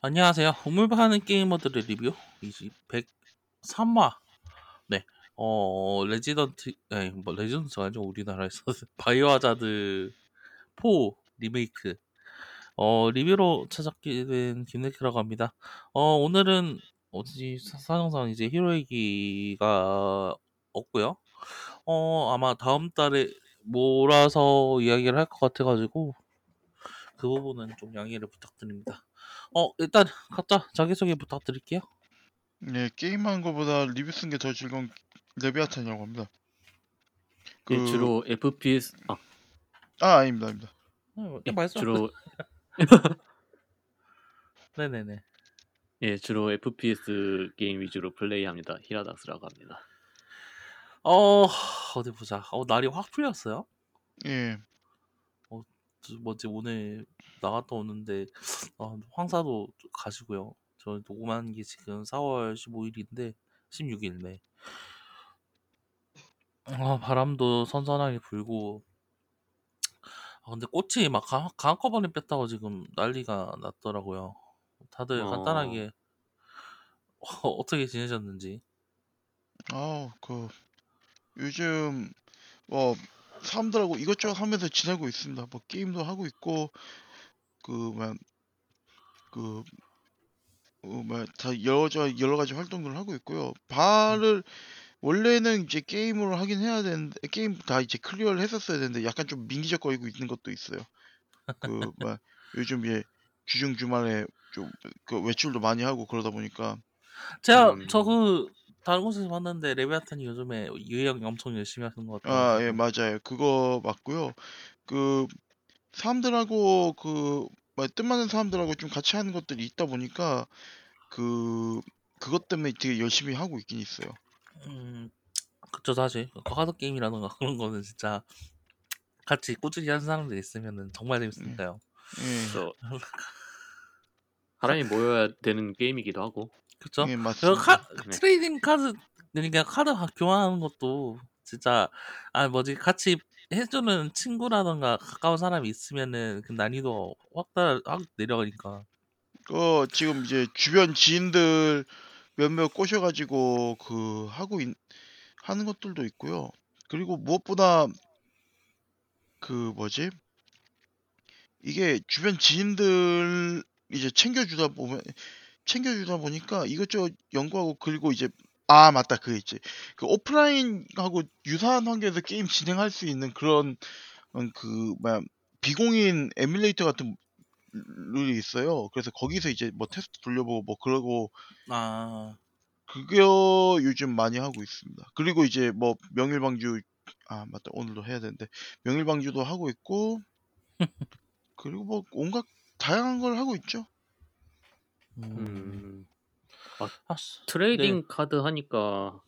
안녕하세요. 우물파는 게이머들의 리뷰 20 103화. 네. 어, 레지던트 아니 뭐 레지던트가 아니죠. 우리나라에서 바이오하자드 4 리메이크 어, 리뷰로 찾아뵙게 된 김네키라고 합니다. 어, 오늘은 어디 사정상 이제 히로 얘기가 없고요. 어, 아마 다음 달에 몰아서 이야기를 할 것 같아가지고 그 부분은 좀 양해를 부탁드립니다. 어, 일단 각자 자기소개 부탁드릴게요. 네, 게임하는 것보다 리뷰 쓴 게 더 즐거운 레비아탄이라고 합니다. 그... 예, 주로 FPS 아, 아 아닙니다, 아닙니다. 네, 예. 주로 네네네. 예, 주로 FPS 게임 위주로 플레이합니다. 히라닥스라고 합니다. 어, 어디 보자. 어, 날이 확 풀렸어요. 예. 뭐지 오늘 나갔다 오는데 어, 황사도 가시고요. 저 녹음한 게 지금 4월 15일인데 16일네. 아, 바람도 선선하게 불고 아, 근데 꽃이 막 강, 한꺼번에 뺐다고 지금 난리가 났더라고요. 다들 어. 간단하게 어, 어떻게 지내셨는지. 아, 그 요즘 뭐 사람들하고 이것저것 하면서 지내고 있습니다. 뭐 게임도 하고 있고 그만 그 어, 뭐다 여러 여러 가지 활동들을 하고 있고요. 발을 원래는 이제 게임을 하긴 해야 되는데 게임 다 이제 클리어를 했었어야 되는데 약간 좀 민기적거리고 있는 것도 있어요. 그뭐 요즘 예 주중 주말에 좀 그 외출도 많이 하고 그러다 보니까 제가 음. 저그 다른 곳에서 봤는데 레비아탄이 요즘에 유형 엄청 열심히 하는 것 같아요. 아, 예, 맞아요. 그거 맞고요. 그 사람들하고 그 뭐, 뜻맞는 사람들하고 좀 같이 하는 것들이 있다 보니까 그 그것 때문에 되게 열심히 하고 있긴 있어요. 음, 그쵸 사실 카드 게임이라던가 그런 거는 진짜 같이 꾸준히 하는 사람들 있으면은 정말 재밌으니까요. 예, 그래서 사람이 모여야 되는 게임이기도 하고 그쵸? 예, 그 맞습니다. 카, 네. trading 카드 그러니까 카드 가- 교환하는 것도 진짜 아 뭐지 같이 해주는 친구라던가 가까운 사람이 있으면은 그 난이도 확, 확 내려가니까 그 지금 이제 주변 지인들 몇몇 꼬셔가지고 그 하고 있, 하는 것들도 있고요. 그리고 무엇보다 그 뭐지? 이게 주변 지인들 이제 챙겨주다 보면 챙겨주다 보니까 이것저것 연구하고 그리고 이제 아 맞다 그 있지 그 오프라인하고 유사한 환경에서 게임 진행할 수 있는 그런 음, 그 뭐야 비공인 에뮬레이터 같은 툴이 있어요. 그래서 거기서 이제 뭐 테스트 돌려보고 뭐 그러고 아 그거 요즘 많이 하고 있습니다. 그리고 이제 뭐 명일방주 아 맞다 오늘도 해야 되는데 명일방주도 하고 있고 그리고 뭐 온갖 다양한 걸 하고 있죠. 음, 음, 아, 씨. trading 카드 하니까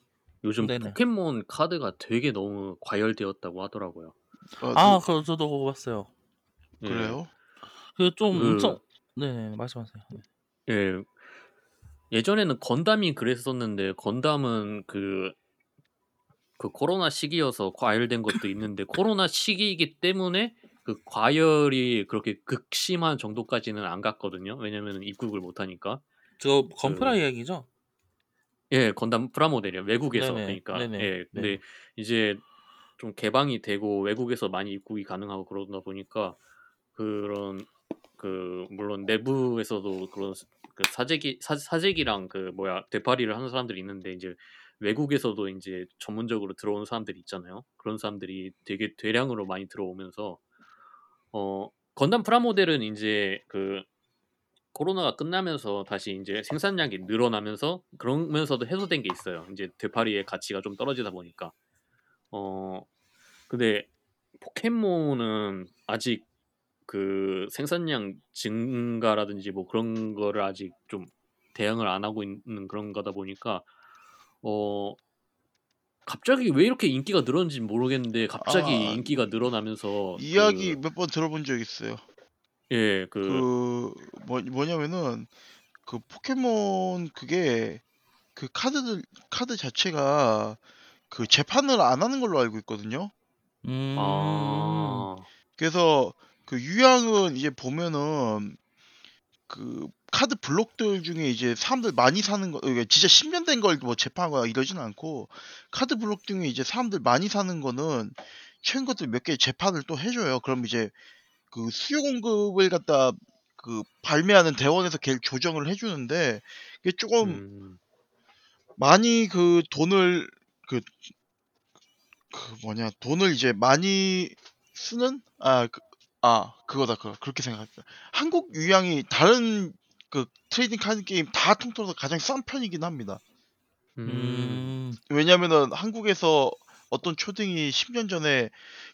요즘 네네. 포켓몬 카드가 되게 너무 과열되었다고 하더라고요. 아, 아, 누- 그 저도 그거 봤어요. 예, 그래요? 그좀 그- 엄청 네 말씀하세요. 네. 예. 예전에는 건담이 그랬었는데 건담은 그, 그 코로나 시기여서 과열된 것도 있는데 코로나 시기이기 때문에 그 과열이 그렇게 극심한 정도까지는 안 갔거든요. 왜냐면 입국을 못 하니까. 저 건프라 그- 이야기죠? 예, 건담 프라모델이요. 외국에서 네네, 그러니까. 네네, 예. 근데 네. 이제 좀 개방이 되고 외국에서 많이 입국이 가능하고 그러다 보니까 그런 그 물론 내부에서도 그런 그 사재기 사, 사재기랑 그 뭐야 되파리를 하는 사람들이 있는데 이제 외국에서도 이제 전문적으로 들어오는 사람들이 있잖아요. 그런 사람들이 되게 대량으로 많이 들어오면서 어 건담 프라모델은 이제 그 코로나가 끝나면서 다시 이제 생산량이 늘어나면서 그러면서도 해소된 게 있어요. 이제 되파리의 가치가 좀 떨어지다 보니까 어 근데 포켓몬은 아직 그 생산량 증가라든지 뭐 그런 거를 아직 좀 대응을 안 하고 있는 그런 거다 보니까 어 갑자기 왜 이렇게 인기가 늘었는지 모르겠는데 갑자기 아, 인기가 늘어나면서 이야기 그, 몇번 들어본 적 있어요. 예, 그, 그 뭐, 뭐냐면은 그 포켓몬 그게 그 카드들 카드 자체가 그 재판을 안 하는 걸로 알고 있거든요. 음, 아, 그래서 그 유형은 이제 보면은 그 카드 블록들 중에 이제 사람들 많이 사는 거 진짜 10년 된 걸 뭐 재판하거나 이러진 않고 카드 블록 중에 이제 사람들 많이 사는 거는 최근 것들 몇 개 재판을 또 해줘요. 그럼 이제 그 수요 공급을 갖다 그 발매하는 대원에서 걔를 조정을 해주는데 이게 조금 음. 많이 그 돈을 그, 그 뭐냐 돈을 이제 많이 쓰는 아 그, 아 그거다 그거 그렇게 생각했다. 한국 유희왕이 다른 그 trading 카드 게임 다 통틀어서 가장 싼 편이긴 합니다. 음. 음, 왜냐면은 한국에서 어떤 초딩이 10년 전에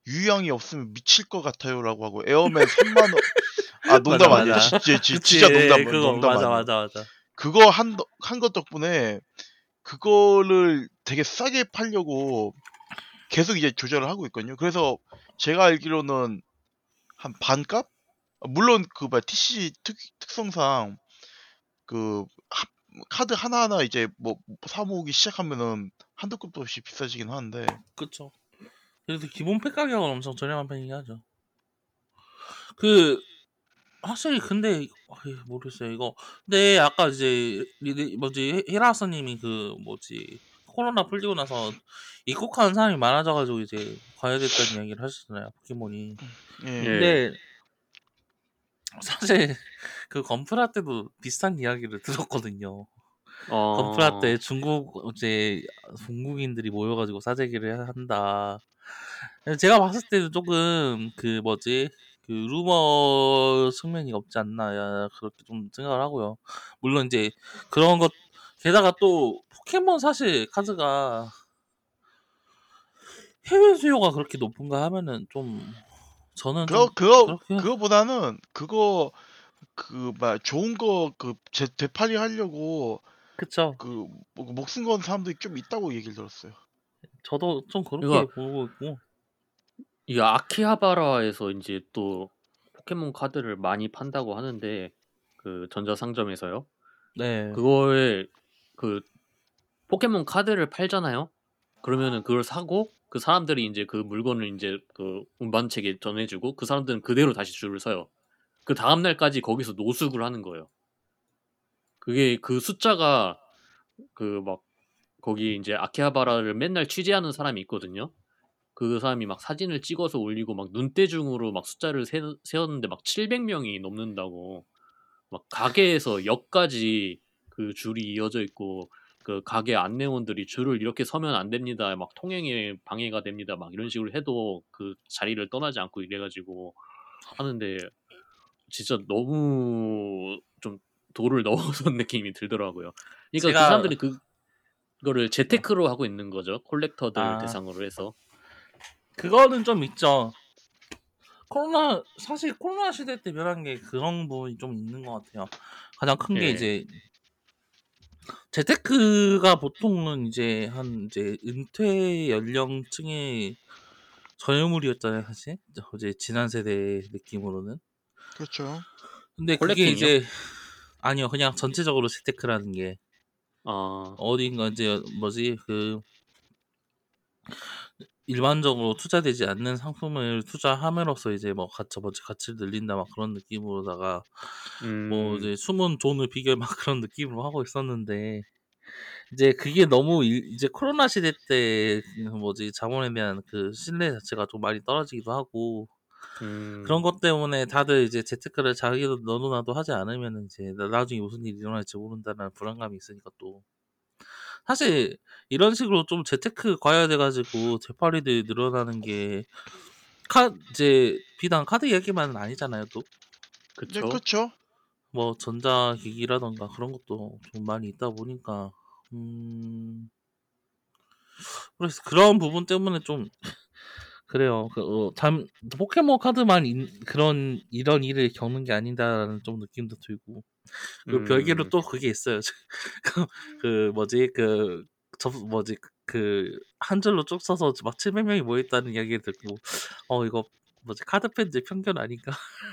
유희왕이 없으면 미칠 것 같아요라고 하고 에어맨 3만 원. 아 농담 맞아, 아니야. 맞아. 진짜, 진짜, 진짜 농담 그거 농담 맞아 아니야. 맞아 맞아. 그거 한 한 것 덕분에 그거를 되게 싸게 팔려고 계속 이제 조절을 하고 있거든요. 그래서 제가 알기로는 한 반값? 물론 그 뭐야 TCG 특, 특성상 그 하- 카드 하나하나 이제 뭐 사 모으기 시작하면은 한도 끝도 없이 비싸지긴 하는데 그쵸. 그래서 기본 팩 가격은 엄청 저렴한 편이긴 하죠. 그 확실히 근데 어이, 모르겠어요 이거. 근데 아까 이제 리드 뭐지 히라사님이 그 뭐지 코로나 풀리고 나서 입국하는 사람이 많아져가지고 이제 과열됐다는 이야기를 하셨잖아요 포켓몬이. 예. 예. 근데 사실 그 건프라 때도 비슷한 이야기를 들었거든요. 어. 건프라 때 중국 이제 중국인들이 모여가지고 사재기를 한다. 제가 봤을 때는 조금 그 뭐지 그 루머 측면이 없지 않나 야, 그렇게 좀 생각을 하고요. 물론 이제 그런 것 게다가 또 포켓몬 사실 카드가 해외 수요가 그렇게 높은가 하면은 좀 저는 그거 좀 그거 그렇게 그거보다는 그거 그 막 좋은 거그 되팔이 하려고 그쵸. 그 뭐- 목숨 건 사람들이 좀 있다고 얘기를 들었어요. 저도 좀 그렇게 이거- 보고 있고 이 아키하바라에서 이제 또 포켓몬 카드를 많이 판다고 하는데 그 전자상점에서요. 네. 그거에 그 포켓몬 카드를 팔잖아요. 그러면은 그걸 사고 그 사람들이 이제 그 물건을 이제 그 운반책에 전해주고 그 사람들은 그대로 다시 줄을 서요. 그 다음 날까지 거기서 노숙을 하는 거예요. 그게 그 숫자가 그 막 거기 이제 아키하바라를 맨날 취재하는 사람이 있거든요. 그 사람이 막 사진을 찍어서 올리고 막 눈대중으로 막 숫자를 세, 세웠는데 막 700명이 넘는다고 막 가게에서 역까지 그 줄이 이어져 있고 그 가게 안내원들이 줄을 이렇게 서면 안 됩니다. 막 통행에 방해가 됩니다. 막 이런 식으로 해도 그 자리를 떠나지 않고 이래가지고 하는데 진짜 너무 좀 돌을 넣어선 느낌이 들더라고요. 그러니까 그 제가- 사람들이 그 그거를 재테크로 하고 있는 거죠. 콜렉터들 아. 대상으로 해서. 그거는 좀 있죠. 코로나 사실 코로나 시대 때 변한 게 그런 부분이 좀 있는 것 같아요. 가장 큰게 예. 이제 재테크가 보통은 이제 한 이제 은퇴 연령층의 전유물이었잖아요, 사실. 이제 지난 세대 느낌으로는. 그렇죠. 근데 그게 콜렉팅이요? 이제 아니요, 그냥 전체적으로 재테크라는 게 아, 어딘가 이제 뭐지? 그 일반적으로 투자되지 않는 상품을 투자함으로써 이제 뭐 가치 뭐지? 가치를 늘린다 막 그런 느낌으로다가 음, 뭐 이제 숨은 돈을 비결 막 그런 느낌으로 하고 있었는데 이제 그게 너무 일- 이제 코로나 시대 때 뭐지? 자본에 대한 그 신뢰 자체가 좀 많이 떨어지기도 하고 음, 그런 것 때문에 다들 이제 재테크를 자기도 너도 나도 하지 않으면 이제 나- 나중에 무슨 일이 일어날지 모른다는 불안감이 있으니까 또 사실 이런 식으로 좀 재테크 과열돼가지고 되팔이들이 늘어나는 게 카, 이제 비단 카드 이야기만은 아니잖아요 또. 네, 그쵸. 그렇죠. 뭐 전자기기라던가 그런 것도 좀 많이 있다 보니까 음 그래서 그런 부분 때문에 좀 그래요. 그, 어, 단, 포켓몬 카드만 인- 그런 이런 일을 겪는 게 아니다라는 좀 느낌도 들고 그 별개로 음. 또 그게 있어요. 그, 그 뭐지 그저 뭐지 그 한 줄로 쭉 써서 막 700명이 모였다는 이야기를 듣고 어 이거 뭐지 카드 팬들 편견 아닌가?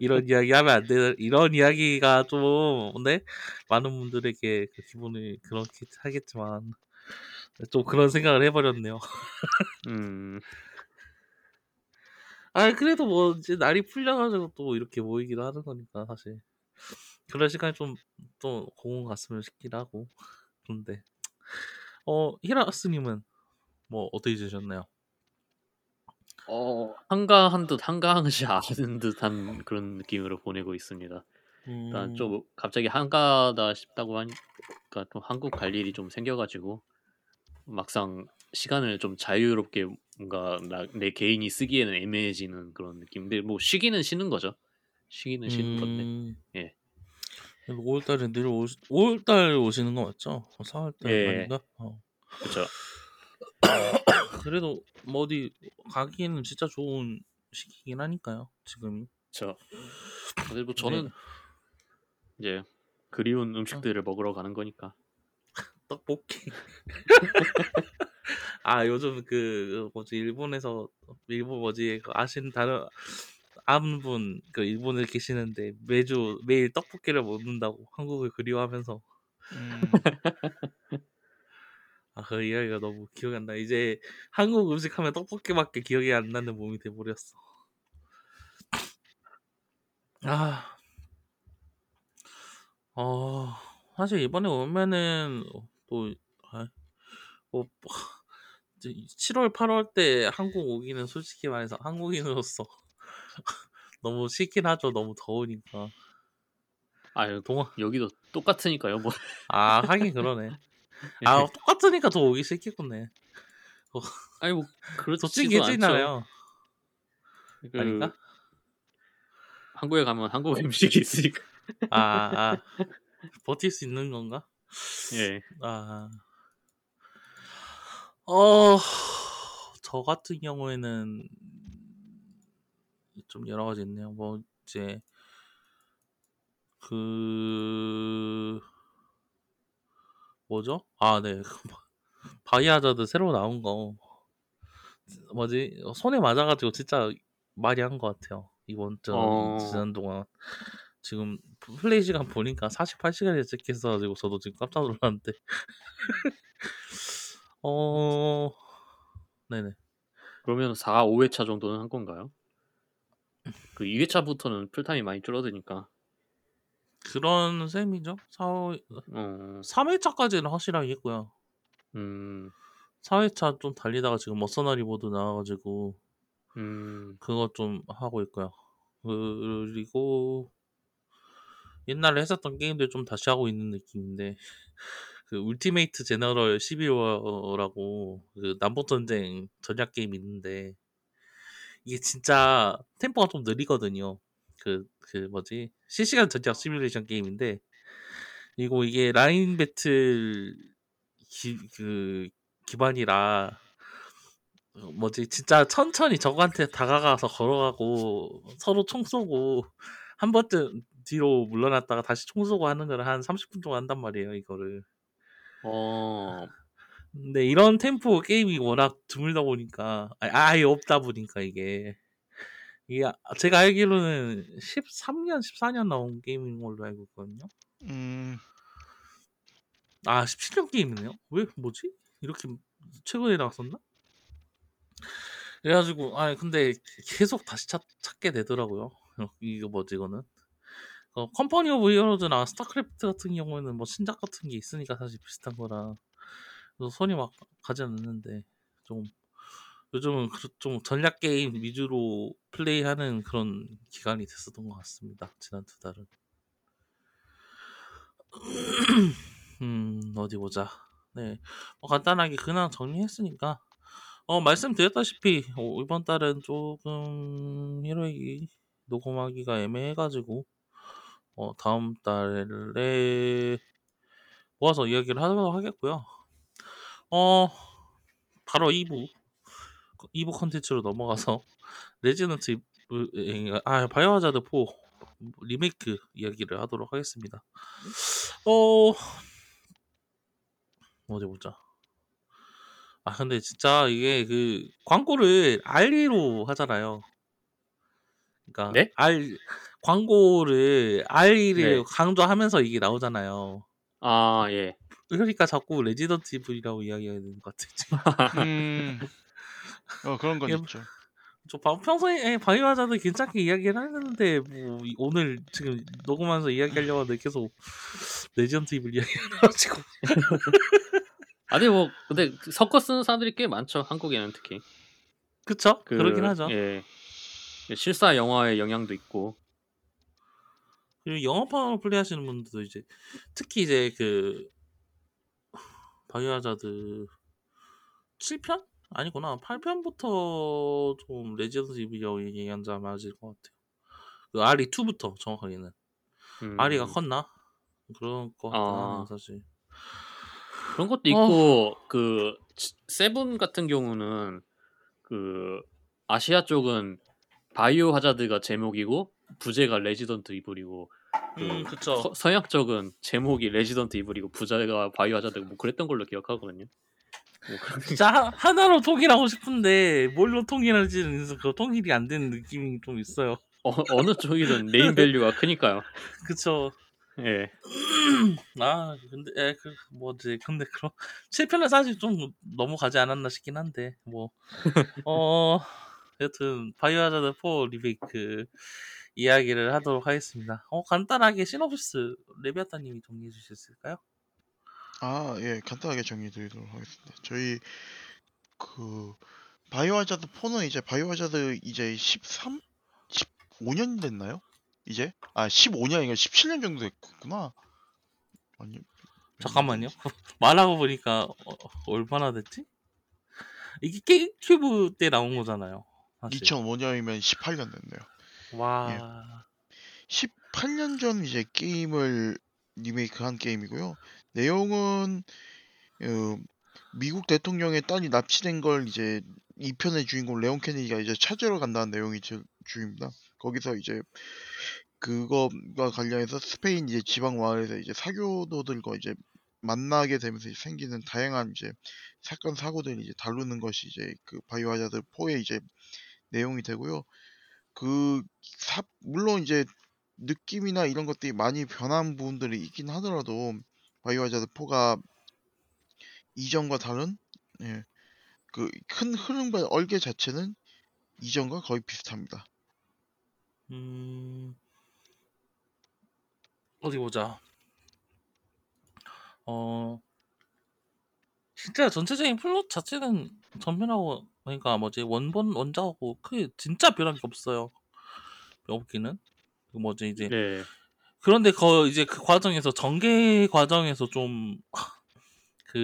이런 이야기 하면 안 되는 이런 이야기가 좀 근데 많은 분들에게 그 기분을 그렇게 하겠지만 좀 그런 생각을 해버렸네요. 음, 아 그래도 뭐 이제 날이 풀려가지고 또 이렇게 모이기도 하는 거니까 사실 그럴 시간이 좀 또 공원 갔으면 싶긴 하고 그런데 어 히라스님은 뭐 어떻게 지내셨나요? 어 한가한 듯 한가하지 않은 듯한 그런 느낌으로 보내고 있습니다. 일단 음, 좀 갑자기 한가하다 싶다고 하니까 좀 한국 갈 일이 좀 생겨가지고 막상 시간을 좀 자유롭게 뭔가 나, 내 개인이 쓰기에는 애매해지는 그런 느낌인데 뭐 쉬기는 쉬는 거죠. 쉬기는 쉬는 건데 음, 예. 5월달에 늘 오시, 5월달 오시는 거 맞죠? 4월달 예. 아닌가? 어. 그렇죠. 그래도 뭐 어디 가기에는 진짜 좋은 시기긴 하니까요. 지금이. 그렇죠. 근데 뭐 네. 저는 이제 그리운 음식들을 먹으러 가는 거니까 떡볶이. 아 요즘 그 뭐지 일본에서 일본 뭐지 그 아신 다른 아는 분그 일본에 계시는데 매주 매일 떡볶이를 먹는다고 한국을 그리워하면서 음, 아그 이야기가 너무 기억이 안 나. 이제 한국 음식 하면 떡볶이밖에 기억이 안 나는 몸이 돼버렸어. 아, 어 사실 이번에 오면은 또 아, 뭐 7월 8월 때 한국 오기는 솔직히 말해서 한국인으로서 너무 싫긴 하죠. 너무 더우니까. 아유 동화 여기도 똑같으니까요. 뭐 아 하긴 그러네. 아 예. 똑같으니까 더 오기 싫겠구네. 아니 뭐 그렇지도 않죠. 괜찮아요. 그 아닌가? 한국에 가면 한국 음식이 있으니까. 아, 아 버틸 수 있는 건가? 예. 아, 어, 저 같은 경우에는 좀 여러 가지 있네요. 뭐 이제 그 뭐죠? 아, 네. 바이오하자드 새로 나온 거 뭐지? 손에 맞아가지고 진짜 많이 한 것 같아요. 이번 저 어. 지난 동안 지금 플레이 시간 보니까 48시간이 찍혔어가지고 저도 지금 깜짝 놀랐는데 어 네네 그러면 4, 5회차 정도는 한 건가요? 그 2회차부터는 플타임이 많이 줄어드니까. 그런 셈이죠. 4, 어. 3회차까지는 확실하게 했고요. 음. 4회차 좀 달리다가 지금 mercenary 모드 나와가지고 음. 그거 좀 하고 있고요. 그리고 옛날에 했었던 게임들 좀 다시 하고 있는 느낌인데 그 Ultimate General Civil War라고 그 남북 전쟁 전략 게임 있는데 이게 진짜 템포가 좀 느리거든요. 그, 그 뭐지 실시간 전략 시뮬레이션 게임인데 그리고 이게 라인 배틀 기, 그 기반이라 어, 뭐지 진짜 천천히 적한테 다가가서 걸어가고 서로 총 쏘고 한 번쯤 뒤로 물러났다가 다시 총 쏘고 하는 걸 한 30분 동안 한단 말이에요 이거를. 어. 근데 이런 템포 게임이 워낙 드물다 보니까 아예 없다 보니까 이게. 이게 아- 제가 알기로는 13년 14년 나온 게임인 걸로 알고 있거든요. 음, 아 17년 게임이네요? 왜 뭐지? 이렇게 최근에 나왔었나? 그래가지고 아 근데 계속 다시 찾, 찾게 되더라고요. 어, 이거 뭐지 이거는 어, Company of Heroes나 스타크래프트 같은 경우에는 뭐 신작 같은 게 있으니까 사실 비슷한 거라 손이 막 가지 않는데 좀 요즘은 그- 좀 전략 게임 위주로 플레이하는 그런 기간이 됐었던 것 같습니다. 지난 두 달은. 음 어디 보자. 네, 뭐 간단하게 근황 정리했으니까 어, 말씀드렸다시피 어, 이번 달은 조금 히로이 녹음하기가 애매해가지고 어, 다음 달에 모아서 이야기를 하도록 하겠고요. 어, 바로 2부 2부 컨텐츠로 넘어가서 레지던트 아 바이오하자드 4 리메이크 이야기를 하도록 하겠습니다. 어 어디 보자. 아 근데 진짜 이게 그 광고를 알리로 하잖아요. 그러니까 네? 알 광고를 RE를 네. 강조하면서 이게 나오잖아요. 아, 예. 그러니까 자꾸 Resident Evil이라고 이야기해야 되는 것 같아. 지금. 음, 어, 그런 건 이게 있죠. 저 바- 평소에 에, Biohazard 괜찮게 이야기를 했는데 뭐 이- 오늘 지금 녹음하면서 이야기하려고 하는데 계속 Resident Evil 이야기해가지고 아니 뭐 근데 섞어 쓰는 사람들이 꽤 많죠 한국에는 특히 그쵸? 그, 그러긴 하죠. 예 실사 영화의 영향도 있고 그리고 영어판으로 플레이하시는 분들도 이제 특히 이제 그 Biohazard 7편? 아니구나 8편부터 좀 Resident Evil 얘기한 자 맞을 것 같아요. 그 RE 2부터 정확하게는 음, RE가 컸나? 그런 것 같긴 아. 사실. 그런 것도 어. 있고 그 치- seven 같은 경우는 그 아시아 쪽은 Biohazard가 제목이고 부제가 Resident Evil이고 그 음 그쵸. 서, 서양 쪽은 제목이 Resident Evil이고 부제가 Biohazard고 뭐 그랬던 걸로 기억하거든요. 뭐 그런 진짜 하- 하나로 통일하고 싶은데 뭘로 통일할지는 그 통일이 안 되는 느낌이 좀 있어요. 어, 어느 쪽이든 name value가 크니까요. 그쵸. 예. 아 근데 에, 그 뭐지 근데 그럼 7편은 사실 좀 넘어가지 않았나 싶긴 한데 뭐 어 여튼 Biohazard 4 리메이크 이야기를 하도록 하겠습니다. 어 간단하게 시놉시스 레비아타님이 정리해 주실 수 있을까요? 아, 예, 간단하게 정리해 드리도록 하겠습니다. 저희 그 Biohazard 4는 이제 Biohazard 이제 13 15년 됐나요? 이제? 아, 15년인가 17년 정도 됐구나. 아니, 잠깐만요. 말하고 보니까 어, 얼마나 됐지? 이게 게임 큐브 때 나온 거잖아요. 사실. 2005년이면 18년 됐네요. 와. 18년 전 이제 게임을 리메이크한 게임이고요. 내용은 어, 미국 대통령의 딸이 납치된 걸 이제 2편의 주인공 레온 케네디가 이제 찾으러 간다는 내용이 주, 주입니다. 거기서 이제 그거가 관련해서 스페인 이제 지방 마을에서 이제 사교도들과 이제 만나게 되면서 생기는 다양한 이제 사건 사고들을 이제 다루는 것이 이제 그 Biohazard 4의 이제 내용이 되고요. 그 사, 물론 이제 느낌이나 이런 것들이 많이 변한 부분들이 있긴 하더라도 Biohazard 4가 이전과 다른 예, 그 큰 흐름과 얼개 자체는 이전과 거의 비슷합니다. 음. 어디 보자. 어. 진짜 전체적인 플롯 자체는 전편하고 그러니까 뭐지 원본 원작하고 크게 진짜 변한 게 없어요. 없기는. 그 뭐지 이제 네. 그런데 그 이제 그 과정에서 전개 과정에서 좀 그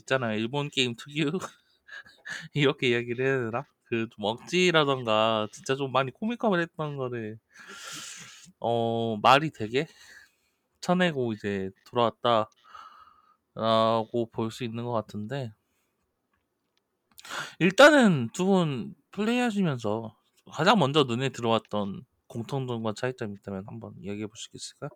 있잖아요 일본 게임 특유 이렇게 이야기를 해야 되나? 그 좀 억지라던가 진짜 좀 많이 코믹함을 거를 어 말이 되게 쳐내고 이제 돌아왔다 라고 볼 수 있는 것 같은데 일단은 두 분 플레이하시면서 가장 먼저 눈에 들어왔던 공통점과 차이점이 있다면 한번 이야기해 보시겠을까요?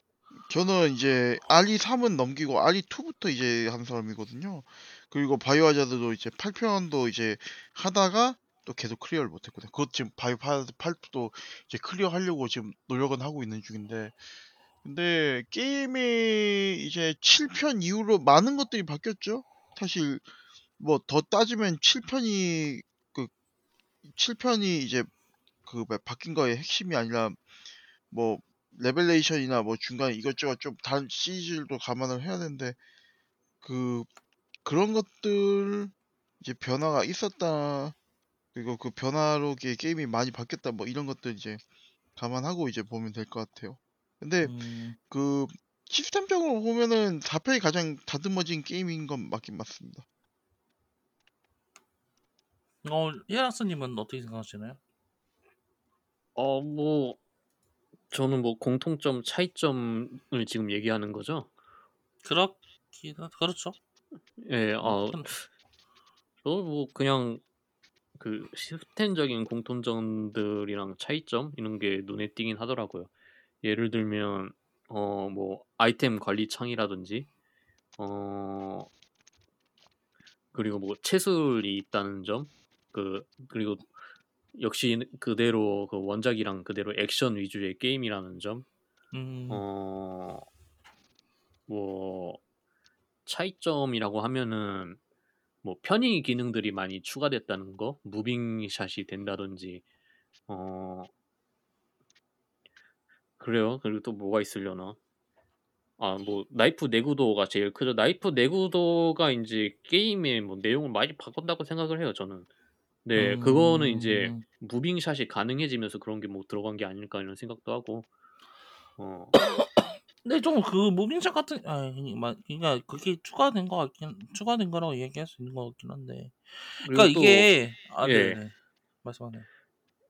저는 이제 RE 3은 넘기고 RE 2부터 이제 한 사람이거든요. 그리고 Biohazard도 이제 8편도 이제 하다가 또 계속 clear를 못했거든요. 그것 지금 Biohazard 8도 이제 clear 하려고 지금 노력은 하고 있는 중인데 근데 게임이 이제 7편 이후로 많은 것들이 바뀌었죠. 사실 뭐 더 따지면 7편이 그 7편이 이제 그뭐 바뀐 거의 핵심이 아니라 뭐 레벨레이션이나 뭐 중간에 이것저것 좀 다른 시리즈도 감안을 해야 되는데 그 그런 것들 이제 변화가 있었다 그리고 그 변화로 게- 게임이 많이 바뀌었다 뭐 이런 것들 이제 감안하고 이제 보면 될 것 같아요. 근데 음, 그 시스템적으로 보면은 4편이 가장 다듬어진 게임인 건 맞긴 맞습니다. 어 예라스님은 어떻게 생각하시나요? 어, 뭐 저는 뭐 공통점, 차이점을 지금 얘기하는 거죠. 그렇긴 하- 그렇죠. 예, 어, 편- 저는 뭐 그냥 그 시스템적인 공통점들이랑 차이점 이런 게 눈에 띄긴 하더라고요. 예를 들면 어 뭐 아이템 관리 창이라든지 어 그리고 뭐 채술이 있다는 점, 그 그리고 역시 그대로 그 원작이랑 그대로 액션 위주의 게임이라는 점, 음, 어 뭐 차이점이라고 하면은 뭐 편의 기능들이 많이 추가됐다는 거, 무빙 샷이 된다든지 어 그래요. 그리고 또 뭐가 있으려나? 아 뭐 나이프 내구도가 제일 크죠. 나이프 내구도가 인제 게임의 뭐 내용을 많이 바꾼다고 생각을 해요 저는. 네 그거는 인제 음. 무빙샷이 가능해지면서 그런 게 뭐 들어간 게 아닐까 이런 생각도 하고. 어. 근데 좀 그 무빙샷 같은 아 이 막 그러니까 그게 추가된 것 같긴 추가된 거라고 얘기할 수 있는 것 같긴 한데. 그러니까 그리고 또 이게 아 예. 네네. 말씀하세요.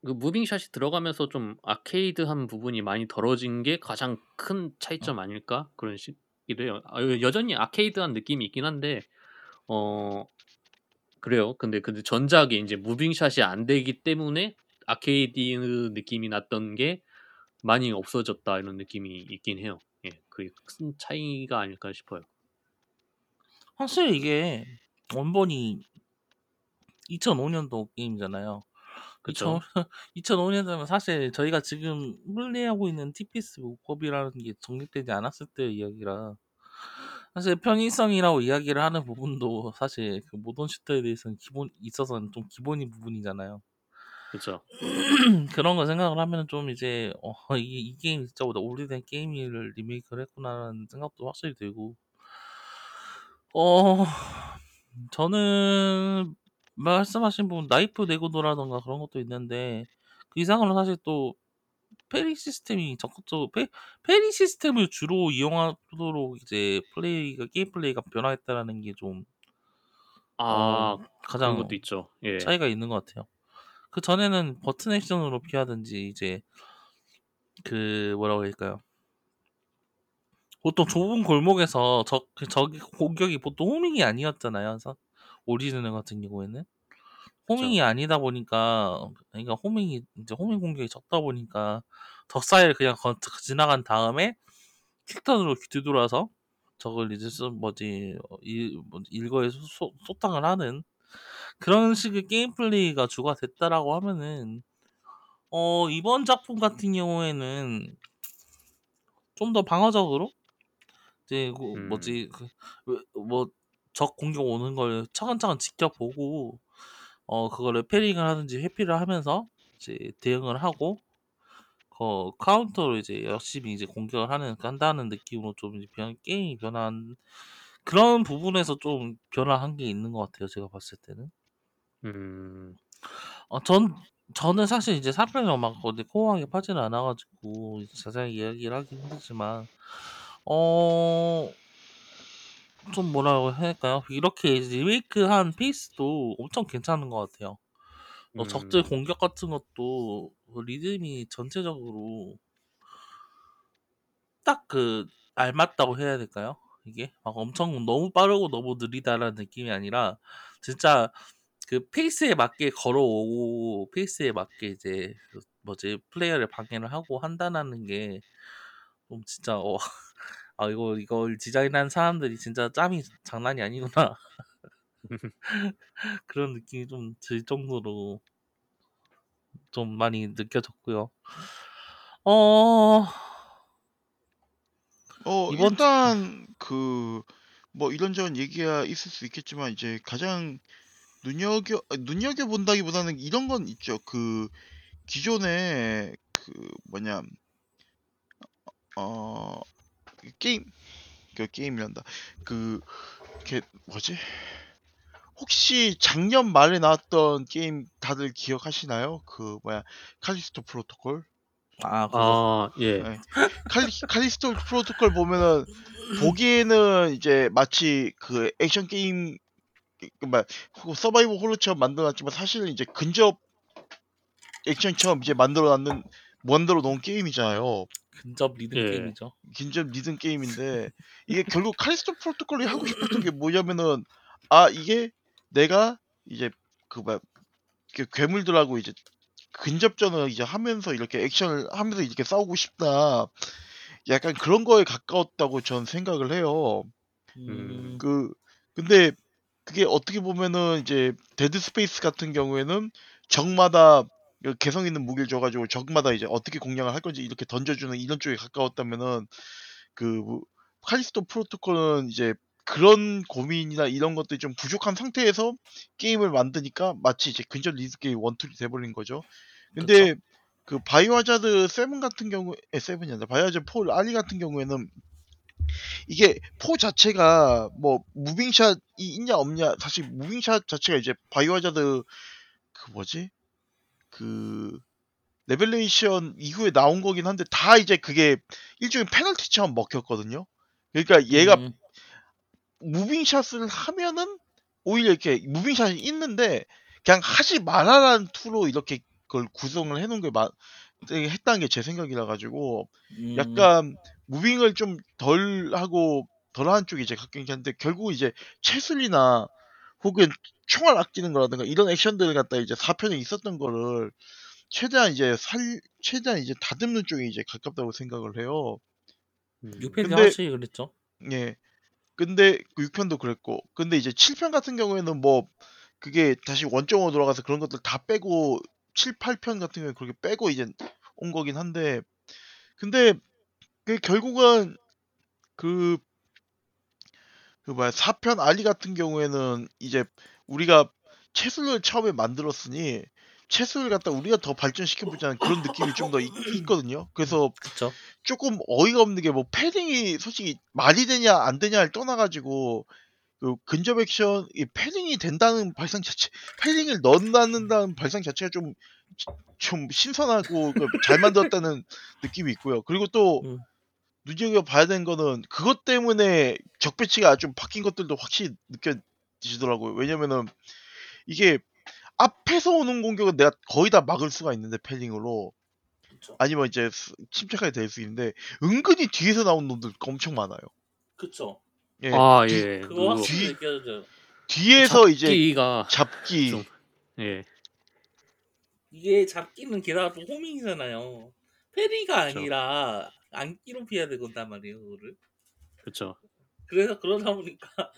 그 무빙샷이 들어가면서 좀 아케이드한 부분이 많이 덜어진 게 가장 큰 어. 차이점 아닐까 그런 해요. 아 여전히 아케이드한 느낌이 있긴 한데 어 그래요. 근데 근데 전작이 인제 무빙샷이 안 되기 때문에 아케이드 느낌이 났던 게 많이 없어졌다 이런 느낌이 있긴 해요. 예. 그게 큰 차이가 아닐까 싶어요. 사실 이게 원본이 2005년도 게임이잖아요. 그쵸. 2005 2005년도면 사실 저희가 지금 플레이하고 있는 TPS 문법이라는 게 정립되지 않았을 때의 이야기라 사실 편의성이라고 이야기를 하는 부분도 사실 그 모던 슈터에 대해서는 기본 있어서는 좀 기본인 부분이잖아요. 그쵸. 그런 거 생각을 하면은 좀 이제 어 이게 '이 게임이 진짜 오래된 게임을 리메이크를 했구나.'라는 생각도 확실히 들고 어 저는 말씀하신 부분 나이프 내구도라든가 그런 것도 있는데 그 이상으로 사실 또 parry 시스템이 적극적으로 페 parry 시스템을 주로 이용하도록 이제 플레이가 게임 플레이가 변화했다라는 게좀어아 그런 가장 것도 있죠. 예. 차이가 있는 것 같아요. 그 전에는 버튼 액션으로 피하든지 이제 그 뭐라고 될까요? 보통 좁은 골목에서 적그 적이 공격이 보통 homing이 아니었잖아요. 그래서 오리지널 같은 경우에는. homing이 그쵸. 아니다 보니까 그러니까 homing이 이제 homing 공격이 적다 보니까 적 사이를 그냥 거 지나간 다음에 quick turn으로 뒤돌아서 적을 이제 좀 뭐지 어일 뭐지 일거에 소소 소탕을 하는 그런 식의 게임 플레이가 주가 됐다라고 하면은 어 이번 작품 같은 경우에는 좀 더 방어적으로 이제 그 음. 뭐지 그왜뭐 적 공격 오는 걸 차근차근 지켜보고 어 그거를 패링을 하든지 회피를 하면서 이제 대응을 하고 어 카운터로 이제 열심히 이제 공격을 하는 한다는 느낌으로 좀 이제 변 게임이 변한 그런 부분에서 좀 변화한 게 있는 것 같아요 제가 봤을 때는. 음. 어 전 저는 사실 이제 4 편을 막 어디 코어하게 파지는 않아 가지고 이제 자세하게 이야기를 하긴 힘들지만 어 좀 뭐라고 해야 할까요? 이렇게 이제 리메이크한 페이스도 엄청 괜찮은 것 같아요. 뭐 적들 음. 공격 같은 것도 그 리듬이 전체적으로 딱 그 알맞다고 해야 될까요? 이게 막 엄청 너무 빠르고 너무 느리다라는 느낌이 아니라 진짜 그 페이스에 맞게 걸어오고 페이스에 맞게 이제 그 뭐지 플레이어를 방해를 하고 한다라는 게 좀 진짜 어' 아 이거 이걸 디자인한 사람들이 진짜 짬이 장난이 아니구나.' 그런 느낌이 좀 들 정도로 좀 많이 느껴졌고요. 어 어 이번 주 일단 그 뭐 이런저런 얘기가 있을 수 있겠지만 이제 가장 눈여겨 아 눈여겨 본다기보다는 이런 건 있죠. 그 기존에 그 뭐냐 어그 게임 그 게임이란다. 그걔 뭐지? 혹시 작년 말에 나왔던 게임 다들 기억하시나요? 그 뭐야 칼리스토 프로토콜? 아. 아 예. 예. 칼리 칼리스토 프로토콜 보면은 보기에는 이제 마치 그 액션 게임 그그 뭐야 호 서바이벌 호러처럼 만들어 놨지만 사실은 이제 근접 액션처럼 이제 만들어 놨는 만들어 놓은 게임이잖아요. 근접 리듬 예. 게임이죠. 근접 리듬 게임인데 이게 결국 칼리스토 프로토콜이 하고 싶었던 게 뭐냐면은 아 이게 내가 이제 그 뭐야 그 괴물들하고 이제 근접전을 이제 하면서 이렇게 액션을 하면서 이렇게 싸우고 싶다. 약간 그런 거에 가까웠다고 전 생각을 해요. 음. 음. 그 근데 그게 어떻게 보면은 이제 Dead Space 같은 경우에는 적마다 그 개성 있는 무기를 줘 가지고 적마다 이제 어떻게 공략을 할 건지 이렇게 던져 주는 이런 쪽에 가까웠다면은 그뭐 칼리스토 프로토콜은 이제 그런 고민이나 이런 것들이 좀 부족한 상태에서 게임을 만드니까 마치 이제 근접 리듬 게임 one tool이 돼 버린 거죠. 근데 그 Biohazard 7 같은 경우에 7이 아니라 Biohazard 4 RE 같은 경우에는 이게 4 자체가 뭐 moving shot이 있냐 없냐 사실 moving shot 자체가 이제 Biohazard 그 뭐지 그 Revelation 이후에 나온 거긴 한데 다 이제 그게 일종의 페널티처럼 먹혔거든요. 그러니까 얘가 음, moving shot을 하면은 오히려 이렇게 moving shot이 있는데 그냥 하지 말아라는 투로 이렇게 그걸 구성을 해놓은 게 마, 되게 했다는 게 제 생각이라 가지고 음, 약간 무빙을 좀 덜 하고 덜한 쪽이 이제 가깝긴 한데 결국 이제 채술이나 혹은 총알 아끼는 거라든가 이런 액션들을 갖다 이제 4편에 있었던 거를 최대한 이제 살 최대한 이제 다듬는 쪽이 이제 가깝다고 생각을 해요. 음. 6편이 근데- 확실히 그랬죠. 예. 근데 그 6편도 그랬고 근데 이제 7편 같은 경우에는 뭐 그게 다시 원점으로 돌아가서 그런 것들 다 빼고 7, 8편 같은 경우에 그렇게 빼고 이제 온 거긴 한데 근데 그 결국은 그, 그 뭐야 4편 알리 같은 경우에는 이제 우리가 채술을 처음에 만들었으니 채술을 갖다 우리가 더 발전시켜 보자는 그런 느낌이 좀 더 있거든요. 그래서 그쵸. 조금 어이가 없는 게 뭐 패딩이 솔직히 말이 되냐 안 되냐를 떠나가지고 그 근접 액션 이 패딩이 된다는 발상 자체 패딩을 넣는다는 발상 자체가 좀좀 신선하고 그잘 만들었다는 느낌이 있고요. 그리고 또 음. 눈여겨 봐야 되는 거는 그것 때문에 적 배치가 좀 바뀐 것들도 확실히 느껴지더라고요. 왜냐면은 이게 앞에서 오는 공격은 내가 거의 다 막을 수가 있는데 패딩으로 그쵸. 아니면 이제 스- 침착하게 될 수 있는데 은근히 뒤에서 나오는 놈들 엄청 많아요. 그쵸. 예, 아 뒤- 예. 그거 뒤- 느껴져요. 뒤에서 이제 잡기가 잡기 좀- 예. 이게 잡기는 게다가 또 호밍이잖아요. 페리가 그쵸. 아니라 안기로 피해야 되건단 말이에요, 그거를. 그렇죠. 그래서 그러다 보니까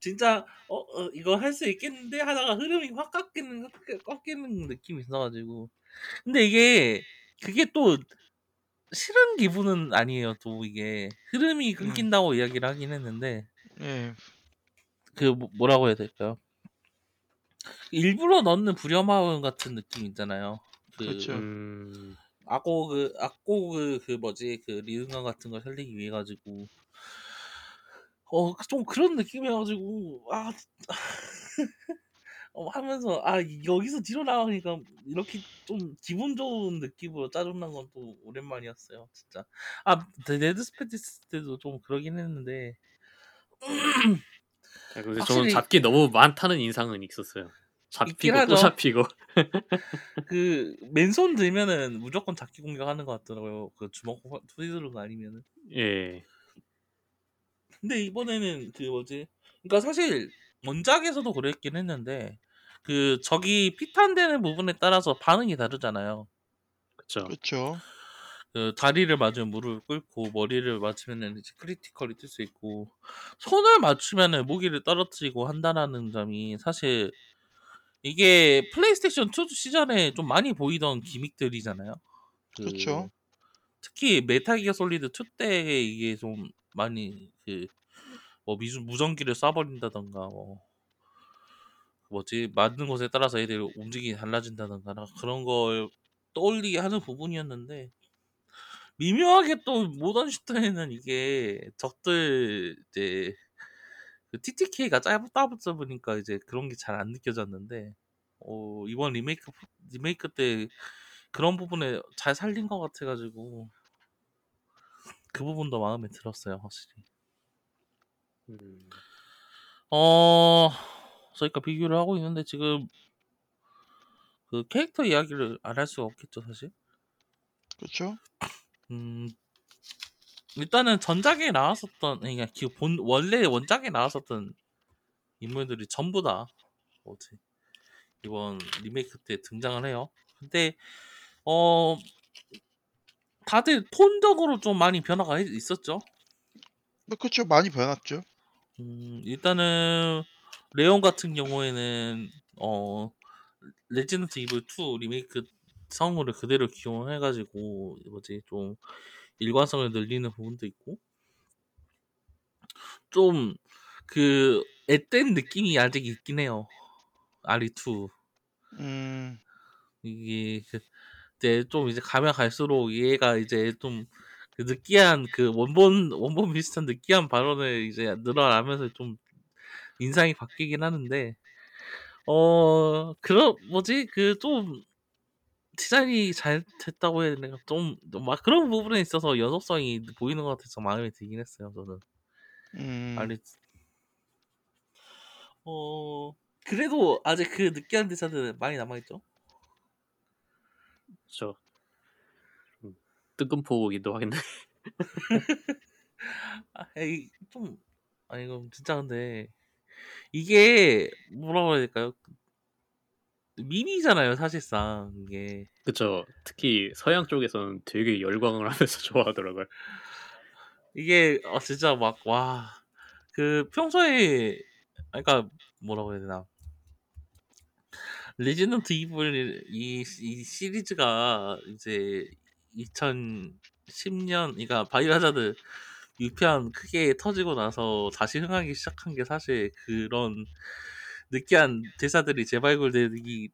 진짜 어, 어, 이거 할 수 있겠는데 하다가 흐름이 확 꺾이는 꺾- 꺾이는 느낌이 있어가지고 근데 이게 그게 또 싫은 기분은 아니에요 또 이게 흐름이 끊긴다고 이야기를 하긴 했는데 예, 그 뭐- 뭐라고 해야 될까요 일부러 넣는 불협화음 같은 느낌 있잖아요 그 그렇죠. 음. 악고 그 악고 그, 그 뭐지? 그 리듬감 같은 걸 살리기 위해 가지고. 어 좀 그런 느낌이어가지고. 아 어, 하면서 아 여기서 뒤로 나가니까 이렇게 좀 기분 좋은 느낌으로 짜증난 건 또 오랜만이었어요 진짜. 아 Dead Space 때도 좀 그러긴 했는데. 아, 근데 확실히- 저는 잡기 너무 많다는 인상은 있었어요. 잡히고. 또 잡히고. 그 맨손 들면은 무조건 잡기 공격하는 것 같더라고요 그 주먹 투디드로가 아니면은 예. 근데 이번에는 그 뭐지? 그러니까 사실 원작에서도 그랬긴 했는데 그 적이 피탄되는 부분에 따라서 반응이 다르잖아요. 그렇죠. 그렇죠. 그 다리를 맞으면 무릎을 꿇고 머리를 맞으면은 이제 critical이 뜰 수 있고 손을 맞추면은 무기를 떨어뜨리고 한다라는 점이 사실 이게 플레이스테이션 2 시절에 좀 많이 보이던 gimmick들이잖아요. 그 그쵸. 특히 Metal Gear Solid 2 때 이게 좀 많이 그 뭐 미주 무전기를 쏴버린다던가 뭐 뭐지 맞는 곳에 따라서 애들 움직임이 달라진다던가 그런 걸 떠올리게 하는 부분이었는데 미묘하게 또 모던 슈터에는 이게 적들 이제 그 TTK가 짧다 보니까 이제 그런 게 잘 안 느껴졌는데 어, 이번 리메이크 리메이크 때 그런 부분에 잘 살린 것 같아가지고 그 부분도 마음에 들었어요 확실히. 음. 어 저희가 비교를 하고 있는데 지금 그 캐릭터 이야기를 안 할 수가 없겠죠 사실. 그렇죠. 음 일단은 전작에 나왔었던 그러니까 그 본 원래 원작에 나왔었던 인물들이 전부 다 뭐지 이번 리메이크 때 등장을 해요. 근데 어 다들 톤적으로 좀 많이 변화가 있- 있었죠. 뭐 그렇죠. 많이 변했죠. 음, 일단은 레온 같은 경우에는 어 Resident Evil 2 리메이크 성우를 그대로 기용해가지고 뭐지 좀 일관성을 늘리는 부분도 있고. 좀 그 앳된 느낌이 아직 있긴 해요. 아리 2 음, 이게 그 이제 좀 이제 가면 갈수록 얘가 이제 좀 그 느끼한 그 원본 원본 비슷한 느끼한 발언을 이제 늘어나면서 좀 인상이 바뀌긴 하는데. 어 그런 뭐지? 그 좀 디자인이 잘 됐다고 해야 되나? 좀막 그런 부분에 있어서 연속성이 보이는 것 같아서 마음에 들긴 했어요 저는. 음, 아니 어 그래도 아직 그 느끼한 대사들 많이 남아있죠? 저 음, 뜨끔포기도 하겠네. 아, 에이, 좀, 아니, 이거 진짜 근데, 이게, 뭐라고 해야 될까요? 미니잖아요, 사실상, 이게. 그쵸. 특히 서양 쪽에서는 되게 열광을 하면서 좋아하더라고요. 이게, 어, 진짜 막, 와, 그, 평소에, 그러니까, 뭐라고 해야 되나. Resident Evil, 이, 이 시리즈가, 이제, 2010년, 그러니까, 바이오하자드 6편 크게 터지고 나서 다시 흥하기 시작한 게 사실 그런 느끼한 대사들이 재발굴되기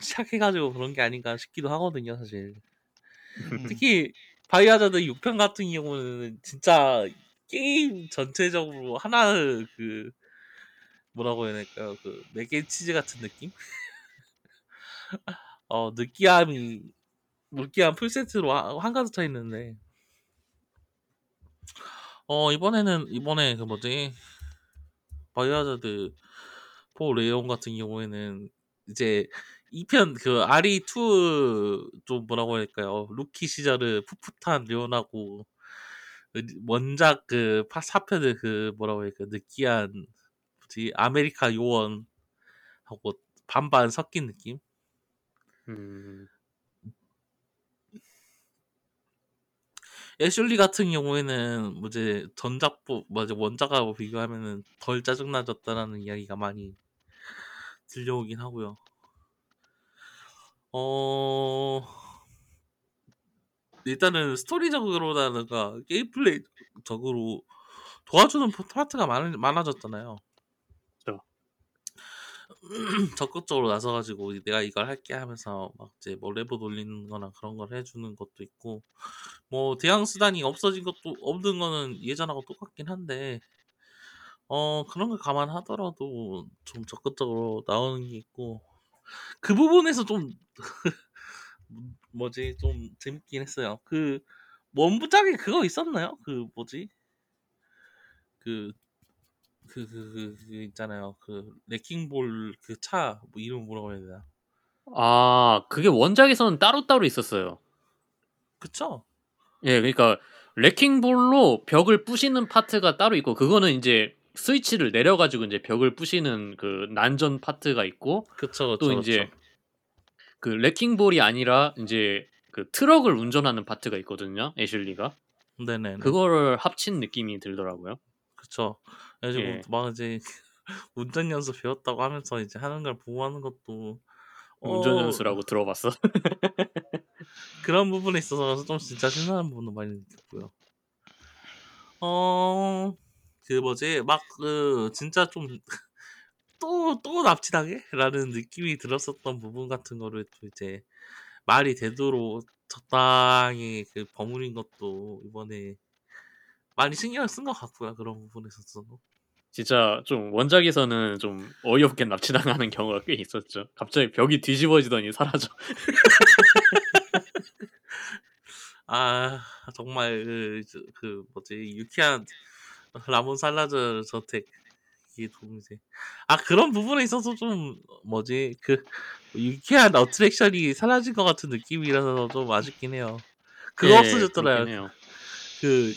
시작해가지고 그런 게 아닌가 싶기도 하거든요, 사실. 음, 특히 바이오하자드 6편 같은 경우는 진짜 게임 전체적으로 하나의 그 뭐라고 해야 될까요? 그 mac and cheese 같은 느낌? 어 느끼함이 느끼한 풀세트로 하- 한가득 차 있는데 어 이번에는 이번에 그 뭐지 바이오하자드 4 레온 같은 경우에는 이제 2편 그 RE2 좀 뭐라고 될까요? 루키 시절의 풋풋한 레온하고 그 원작 그 4편의 그 뭐라고 될까 느끼한 뭐지? 아메리카 요원하고 반반 섞인 느낌? 음, 애슐리 같은 경우에는 뭐 이제 전작부 뭐지? 원작하고 비교하면은 덜 짜증나졌다라는 이야기가 많이 들려오긴 하고요. 어 일단은 스토리적으로라든가 게임 플레이적으로 도와주는 파트가 많, 많아졌잖아요. 그쵸. 적극적으로 나서가지고 내가 이걸 할게 하면서 막 이제 뭐 레버 돌리는 거나 그런 걸 해주는 것도 있고 뭐 대항 수단이 없어진 것도 없는 거는 예전하고 똑같긴 한데 어 그런 걸 감안하더라도 좀 적극적으로 나오는 게 있고 그 부분에서 좀 뭐지 좀 재밌긴 했어요. 그 원부작에 그거 있었나요? 그 뭐지 그 그, 그, 그, 그 있잖아요. 그, 레킹볼 그 차, 뭐 이름 뭐라고 해야 되나. 아, 그게 원작에서는 따로따로 있었어요. 그쵸? 예, 그러니까 레킹볼로 벽을 부시는 파트가 따로 있고 그거는 이제 스위치를 내려가지고 이제 벽을 부시는 그 난전 파트가 있고 그쵸, 그쵸. 또 이제 그 레킹볼이 아니라 이제 그 트럭을 운전하는 파트가 있거든요. 애슐리가. 네네. 그거를 합친 느낌이 들더라고요. 그쵸. 그래가지고 예. 막 이제 운전 연수 배웠다고 하면서 이제 하는 걸 보고 하는 것도 운전 어, 연수라고 들어봤어. 그런 부분에 있어서 좀 진짜 신선한 부분도 많이 느꼈고요. 어, 그 뭐지, 막 그 진짜 좀 또, 또 납치당해? 라는 느낌이 들었었던 부분 같은 거를 또 이제 말이 되도록 적당히 그 버무린 것도 이번에 많이 신경을 쓴 것 같고요. 그런 부분에서도. 진짜 좀 원작에서는 좀 어이없게 납치당하는 경우가 꽤 있었죠. 갑자기 벽이 뒤집어지더니 사라져. 아, 정말 그, 저- 그 뭐지, 유쾌한 라몬 살라저 저택. 이게 좀 이제. 아, 그런 부분에 있어서 좀 뭐지, 그 유쾌한 어트랙션이 사라진 것 같은 느낌이라서 좀 아쉽긴 해요. 그거 예, 없어졌잖아요. 그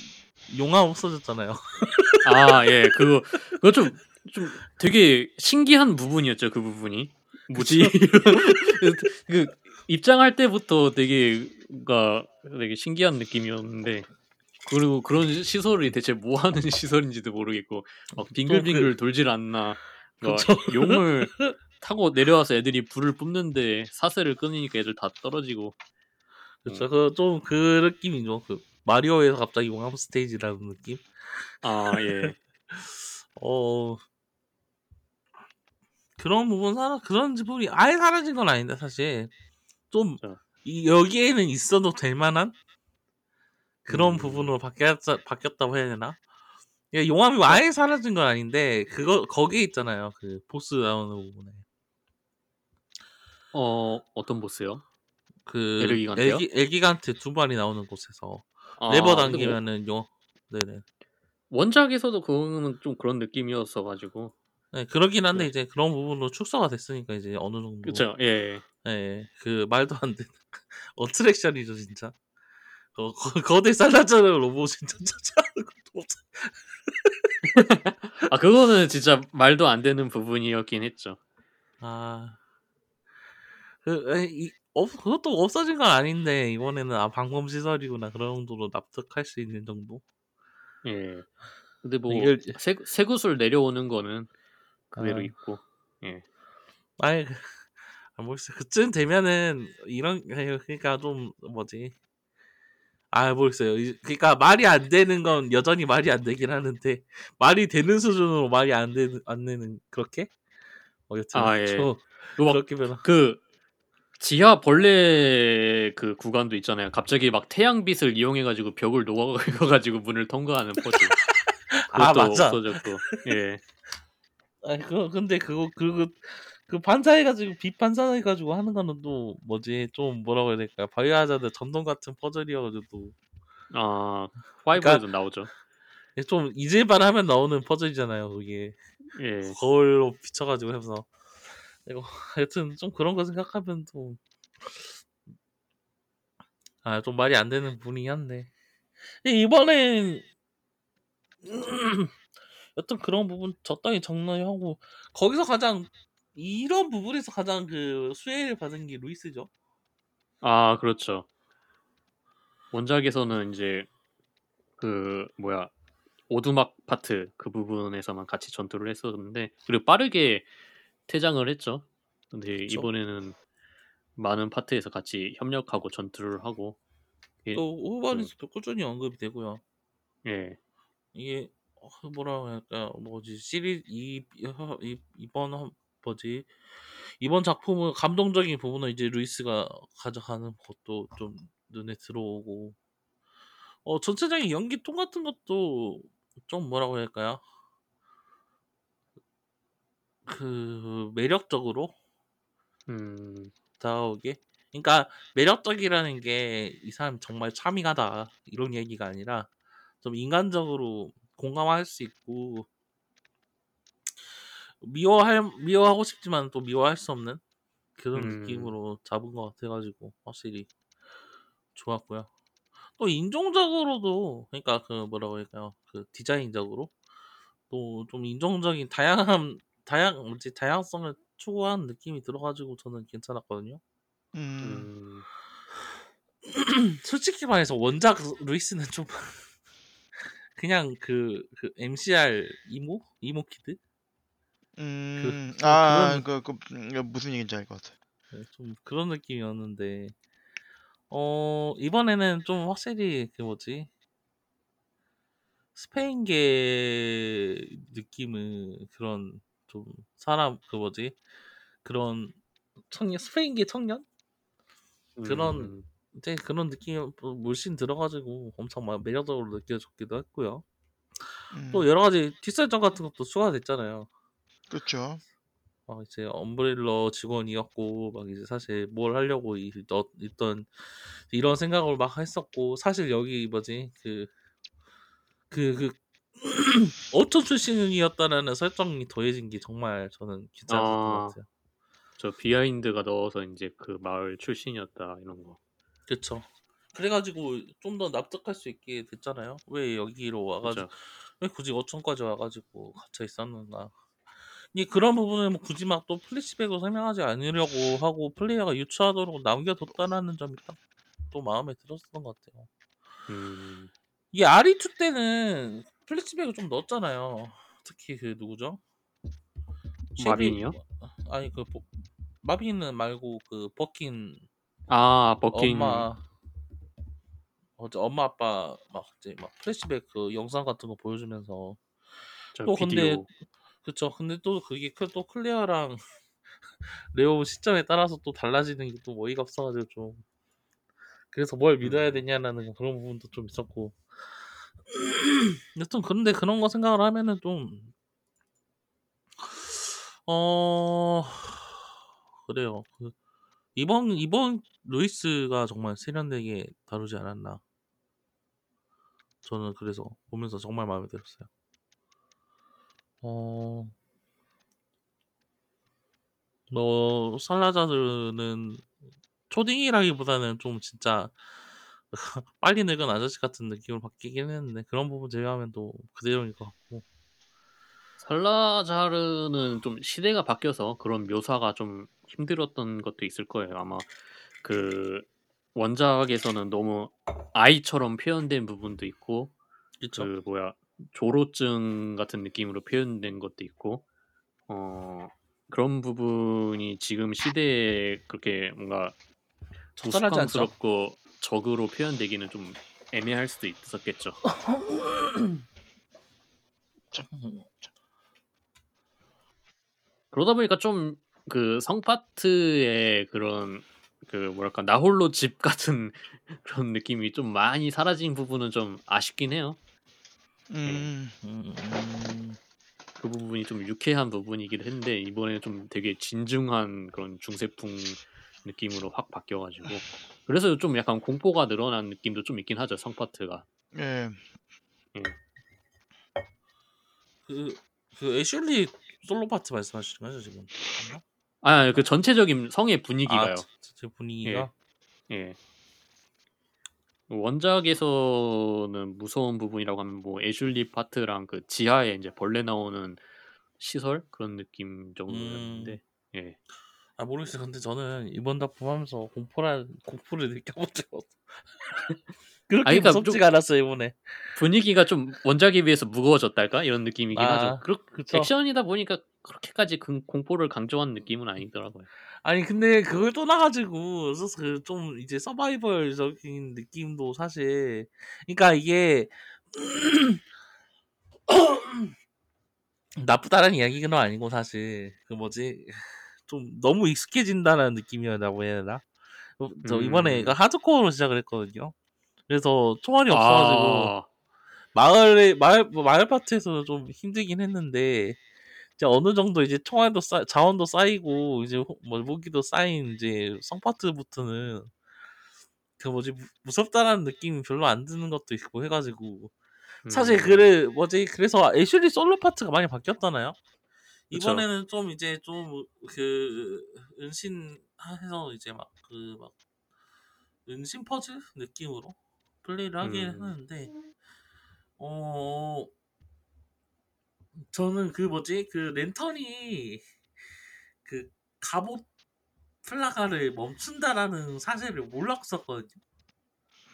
용암 없어졌잖아요. 아, 예, 그거 그거 좀좀 되게 신기한 부분이었죠. 그 부분이 뭐지? 그 입장할 때부터 되게 가 되게 신기한 느낌이었는데 그리고 그런 시설이 대체 뭐 하는 시설인지도 모르겠고 막 빙글빙글 돌질 않나. 그러니까. 용을 타고 내려와서 애들이 불을 뿜는데 사슬을 끊으니까 애들 다 떨어지고 그렇죠. 그 좀 그 느낌이죠. 그 마리오에서 갑자기 용암 스테이지라는 느낌. 아 예. 어 그런 부분 사라 그런 부분이 아예 사라진 건 아닌데 사실 좀 자. 이, 여기에는 있어도 될 만한 그런 음. 부분으로 바뀌었, 바뀌었다고 해야 되나? 예, 용암이 아예 사라진 건 아닌데 그거 거기에 있잖아요. 그 보스 나오는 부분에 어 어떤 보스요? 그 엘기간테요? 엘기, 엘기간테 두 마리 나오는 곳에서 아, 레버 근데 뭐 당기면은 용 네네 원작에서도 그거는 좀 그런 느낌이었어 가지고 네, 그러긴 한데 네. 이제 그런 부분으로 축소가 됐으니까 이제 어느 정도 그쵸 예 예, 그 말도 안 되는 어트랙션이죠 진짜. 거, 거, 거 대 살라자르 로봇 진짜 찾아하는 것도 없어. 아 그거는 진짜 말도 안 되는 부분이었긴 했죠 아, 그, 에, 이, 없, 그것도 없어진 건 아닌데 이번에는 아 방범 시설이구나 그런 정도로 납득할 수 있는 정도. 예 근데 뭐 이걸- 새, 새구슬 내려오는 거는 그대로 아. 있고 예 아이, 그, 아, 모르겠어요. 그쯤 되면은 이런 그러니까 좀 뭐지. 아 모르겠어요. 이- 그러니까 말이 안 되는 건 여전히 말이 안 되긴 하는데 말이 되는 수준으로 말이 안 되는 안 되는 그렇게 어 여튼 아, 예. 저 그렇게 변화. 그 지하 벌레 그 구간도 있잖아요. 갑자기 막 태양빛을 이용해 가지고 벽을 녹아 가지고 문을 통과하는 퍼즐. 아 맞아. 없어졌고. 예. 아 그거 근데 그거 그거 그 반사해가지고 빛 반사해가지고 하는 거는 또 뭐지 좀 뭐라고 해야 될까 바이오하자드 전통 같은 퍼즐이어가지고 아 five에도 나오죠. 좀 잊을만 하면 나오는 퍼즐이잖아요 그게 예. 거울로 비춰가지고 해서 이거 하여튼 좀 그런 거 생각하면 좀 아, 좀 말이 안 되는 분이긴 한데. 이번엔, 여튼 그런 부분 적당히 정리하고, 거기서 가장, 이런 부분에서 가장 그 수혜를 받은 게 루이스죠. 아 그렇죠. 원작에서는 이제 그 뭐야 오두막 파트 그 부분에서만 같이 전투를 했었는데 그리고 빠르게 퇴장을 했죠. 근데 그쵸. 이번에는 많은 파트에서 같이 협력하고 전투를 하고 예, 또 후반에서도 꾸준히 언급이 되고요. 예. 이게, 어, 뭐라 고 할까, 뭐지, 시리즈, 이, 이, 이번, 한- 뭐지, 이번 작품은 감동적인 부분은 이제 루이스가 가져가는 것도 좀 눈에 들어오고, 어, 전체적인 연기 톤 같은 것도 좀 뭐라고 해야 할까요? 그, 매력적으로 음. 다가오게. 그러니까, 매력적이라는 게 이 사람 정말 차밍하다. 이런 얘기가 아니라, 좀 인간적으로 공감할 수 있고, 미워할, 미워하고 싶지만 또 미워할 수 없는 그런 음. 느낌으로 잡은 것 같아가지고, 확실히 좋았고요. 또 인종적으로도, 그러니까 그 뭐라고 할까요? 그 디자인적으로, 또 좀 인종적인 다양한, 다양, 뭐지, 다양성을 추구하는 느낌이 들어가지고 저는 괜찮았거든요. 음. 음. 솔직히 말해서 원작 루이스는 좀 그냥 그, 그 MCR emo emo kid 음. 그- 아, 그런- 그, 그, 음, 무슨 얘기인지 알 것 같아. 네, 좀 그런 느낌이었는데 어 이번에는 좀 확실히 그 뭐지 스페인계 느낌은 그런 좀 사람 그 뭐지 그런 청년 스페인계 청년 그런 음. 이제 그런 느낌이 물씬 들어가지고 엄청 막 매력적으로 느껴졌기도 했고요. 음. 또 여러 가지 뒷설정 같은 것도 추가됐잖아요. 그렇죠. 막 이제 엄브렐러 직원이었고 막 이제 사실 뭘 하려고 이, 어, 있던 이런 생각을 막 했었고 사실 여기 뭐지 그 그 그 어촌 출신이었다라는 설정이 더해진 게 정말 저는 괜찮았던 아. 것 같아요. 저 비하인드가 넣어서 이제 그 마을 출신이었다 이런 거. 그렇죠. 그래가지고 좀 더 납득할 수 있게 됐잖아요. 왜 여기로 와가지고 그죠. 왜 굳이 어촌까지 와가지고 갇혀 있었는가. 이 그런 부분을 뭐 굳이 막 또 플래시백으로 설명하지 않으려고 하고 플레이어가 유추하도록 남겨뒀다라는 점이 딱 또 마음에 들었던 것 같아요. 음. 이게 RE2 때는 플래시백을 좀 넣었잖아요. 특히 그 누구죠? 마빈이요? 아니 그 보- 마빈은 말고 그 버킨 아 버킨. 엄마 어제 엄마 아빠 막 이제 막 플래시백 그 영상 같은 거 보여주면서 저또 비디오. 근데 그쵸 근데 또 그게 그- 또 클레어랑 레온 시점에 따라서 또 달라지는 게 또 어이가 없어 가지고 좀 그래서 뭘 믿어야 음. 되냐라는 그런 부분도 좀 있었고 여튼 그런데 그런 거 생각을 하면은 좀 어 그래요. 그 이번 이번 루이스가 정말 세련되게 다루지 않았나. 저는 그래서 보면서 정말 마음에 들었어요. 어, 뭐 살라자르는 초딩이라기보다는 좀 진짜 빨리 늙은 아저씨 같은 느낌을 받기긴 했는데 그런 부분 제외하면 또 그대로인 것 같고 살라자르는 좀 시대가 바뀌어서 그런 묘사가 좀 힘들었던 것도 있을 거예요. 아마 그 원작에서는 너무 아이처럼 표현된 부분도 있고 그쵸? 그 뭐야 조로증 같은 느낌으로 표현된 것도 있고 어 그런 부분이 지금 시대에 그렇게 뭔가 적절하지 않죠? 우스꽝스럽고 적으로 표현되기는 좀 애매할 수도 있었겠죠. 그러다 보니까 좀 그 성파트의 그런 그 뭐랄까 나홀로 집 같은 그런 느낌이 좀 많이 사라진 부분은 좀 아쉽긴 해요. 음, 음, 음, 그 부분이 좀 유쾌한 부분이기도 했는데 이번에 좀 되게 진중한 그런 중세풍 느낌으로 확 바뀌어가지고 그래서 좀 약간 공포가 늘어난 느낌도 좀 있긴 하죠 성파트가. 예. 그, 그 애슐리 솔로 파트 말씀하시는 거죠 지금? 아그 전체적인 성의 분위기가요. 아, 제 분위기가 예. 원작에서는 무서운 부분이라고 하면 뭐 애슐리 파트랑 그 지하에 이제 벌레 나오는 시설 그런 느낌 정도였는데 예. 아 모르겠어요. 근데 저는 이번 작품하면서 공포라 공포를 느껴본 적 없어. 그렇게 아니, 그러니까 무섭지가 않았어요 이번에. 분위기가 좀 원작에 비해서 무거워졌달까 이런 느낌이긴 아, 하죠. 그렇. 액션이다 보니까 그렇게까지 그 공포를 강조한 느낌은 아니더라고요. 아니 근데 그걸 떠나가지고 그 좀 이제 서바이벌적인 느낌도 사실, 그러니까 이게 나쁘다는 이야기는 아니고 사실 그 뭐지 좀 너무 익숙해진다는 느낌이라고 해야 되나? 어, 저 이번에 음. 그 하드코어로 시작을 했거든요. 그래서 총알이 없어가지고 아, 마을에 마을 뭐 마을 파트에서는 좀 힘들긴 했는데 이제 어느 정도 이제 총알도 쌓 자원도 쌓이고 이제 호- 뭐 무기도 쌓인 이제 성 파트부터는 그 뭐지 무- 무섭다라는 느낌이 별로 안 드는 것도 있고 해가지고 사실 음. 그래 뭐지 그래서 애슐리 솔로 파트가 많이 바뀌었잖아요. 그쵸. 이번에는 좀 이제 좀 그 은신해서 이제 막 그 막 은신 퍼즐 느낌으로 플레이를 하긴 음. 하는데 어 저는 그 뭐지 그 랜턴이 그 갑옷 플라가를 멈춘다라는 사실을 몰랐었거든요.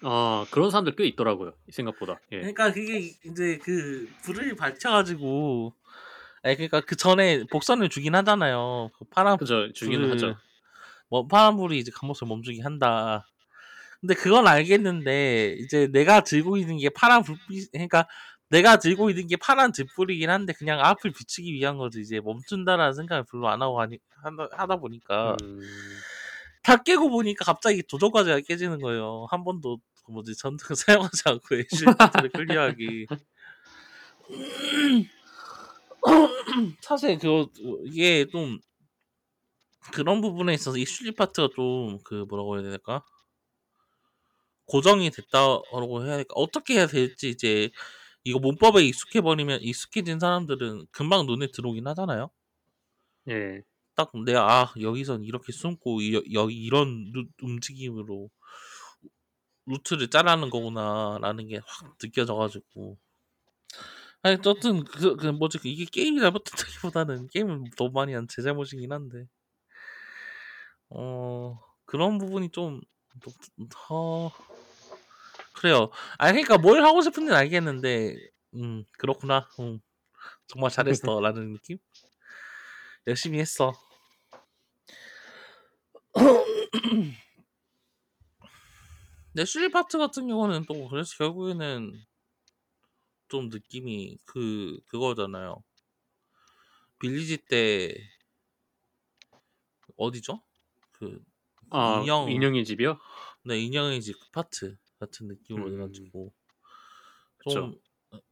아 그런 사람들 꽤 있더라고요 생각보다. 예. 그러니까 그게 이제 그 불을 밝혀가지고 아니 그러니까 그 전에 복선을 주긴 하잖아요. 그 파란 그죠 주기는 하죠. 뭐 파란 불이 이제 갑옷을 멈추게 한다. 근데 그건 알겠는데 이제 내가 들고 있는 게 파란 불빛 그러니까 내가 들고 있는 게 파란 등불이긴 한데 그냥 앞을 비추기 위한 거지 이제 멈춘다라는 생각을 별로 안 하고 하니, 하다, 보니까 음. 다 깨고 보니까 갑자기 조정 과제가 깨지는 거예요. 한 번도 그 뭐지 전투를 사용하지 않고 애슐리를 클리어하기. 사실 그 이게 좀 그런 부분에 있어서 이 슐리 파트가 좀 그 뭐라고 해야 될까? 고정이 됐다고 해야 될까? 어떻게 해야 될지 이제 이거 문법에 익숙해 버리면 익숙해진 사람들은 금방 눈에 들어오긴 하잖아요. 예. 딱 내가 아 여기선 이렇게 숨고 이- 여기 이런 루- 움직임으로 루트를 짜라는 거구나라는 게 확 느껴져가지고 아니 어쨌든 그, 그 뭐지 이게 게임이 잘못됐다기보다는 게임은 너무 많이 한 제 잘못이긴 한데 어 그런 부분이 좀 더 그래요. 아 그러니까 뭘 하고 싶은지 는 알겠는데 음 그렇구나. 음, 정말 잘했어라는 느낌. 열심히 했어. 근데 애슐리 파트 같은 경우는 또 그래서 결국에는 좀 느낌이 그 그거잖아요. Village 때 어디죠? 그 아 인형 인형의 집이요? 네 인형의 집 파트 같은 느낌으로 음. 해가지고 그쵸. 좀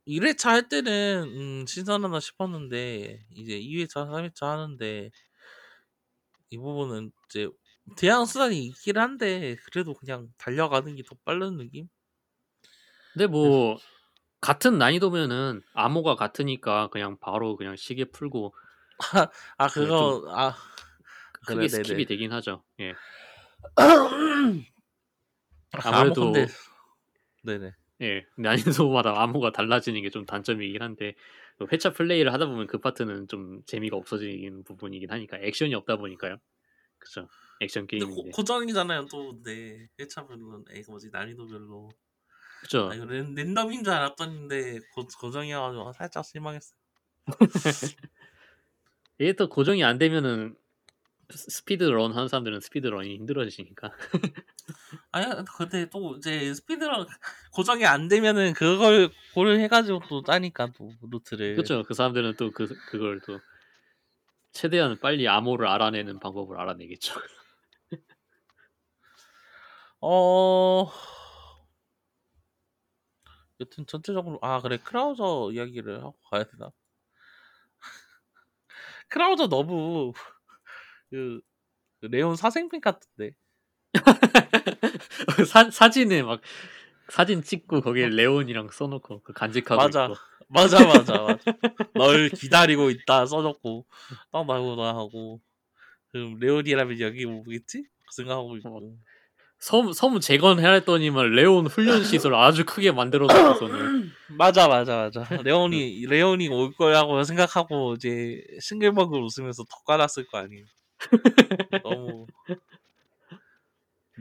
1회차 할 때는 음, 신선하다 싶었는데 이제 2회차, 3회차 하는데 이 부분은 이제 대항 수단이 있긴 한데 그래도 그냥 달려가는 게 더 빠른 느낌? 근데 뭐 같은 난이도면은 암호가 같으니까 그냥 바로 그냥 시계 풀고 아그 그거 아 크게 그래, 스킵이 네네. 되긴 하죠. 예. 아무 아무래도 근데 네네. 예, 난이도마다 암호가 달라지는 게 좀 단점이긴 한데 또 회차 플레이를 하다 보면 그 파트는 좀 재미가 없어지는 부분이긴 하니까 액션이 없다 보니까요. 그죠? 액션 근데 고, 게임인데. 고 정이잖아요 또 근데 회차별로 에 뭐지 난이도별로 그죠? 아 이거 랜, 랜덤인 줄 알았더니인데 고, 고정이어가지고 살짝 실망했어요. 이게 또 고정이 안 되면은 스- speedrun 하는 사람들은 speedrun이 힘들어지니까. 아니 근데 또 이제 speedrun 고정이 안 되면은 그걸 고를 해가지고 또 짜니까 또 루트를 그렇죠. 그 사람들은 또 그 그걸 또 최대한 빨리 암호를 알아내는 방법을 알아내겠죠. 어 여튼 전체적으로 아 그래 크라우저 이야기를 하고 가야 되나? 크라우저 너무 그, 그 레온 사생팬 같은데. 사, 사진에 막 사진 찍고 거기에 레온이랑 써놓고 그 간직하고 맞아. 있고. 맞아 맞아 맞아. 널 기다리고 있다 써놓고 딱 나오나 하고. 그럼 레온이라면 여기 오겠지? 그 생각하고 있고. 섬, 섬 재건해야 했더니만 레온 훈련 시설 아주 크게 만들어 놓고서는 맞아 맞아 맞아. 레온이 레온이 올 거라고 생각하고 이제 싱글벙글 웃으면서 더 깔았을 거 아니에요 너무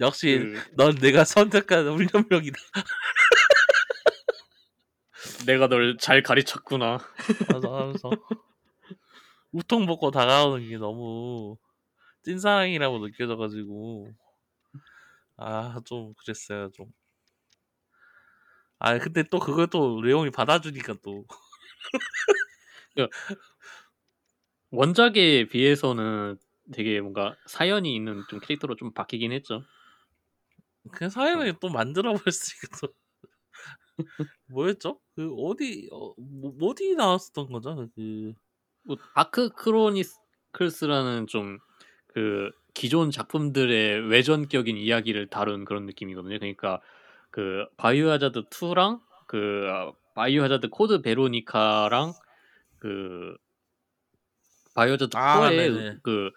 역시 그 넌 내가 선택한 훈련병이다 내가 널 잘 가르쳤구나. 맞아 하면서 우통 벗고 다가오는 게 너무 찐사랑이라고 느껴져가지고 아 좀 그랬어요 좀. 아 근데 또 그걸 또 레옹이 받아주니까 또 원작에 비해서는 되게 뭔가 사연이 있는 좀 캐릭터로 좀 바뀌긴 했죠. 그 사연을 또 만들어 버렸으니까 또 뭐였죠? 그 어디 어, 뭐, 어디 나왔었던 거죠? 그뭐 다크 크로니클스라는 좀 그 기존 작품들의 외전격인 이야기를 다룬 그런 느낌이거든요. 그러니까 그 바이오 하자드 2랑 그 아, 바이오 하자드 코드 베로니카랑 그 바이오 하자드 아, 4의 네네. 그,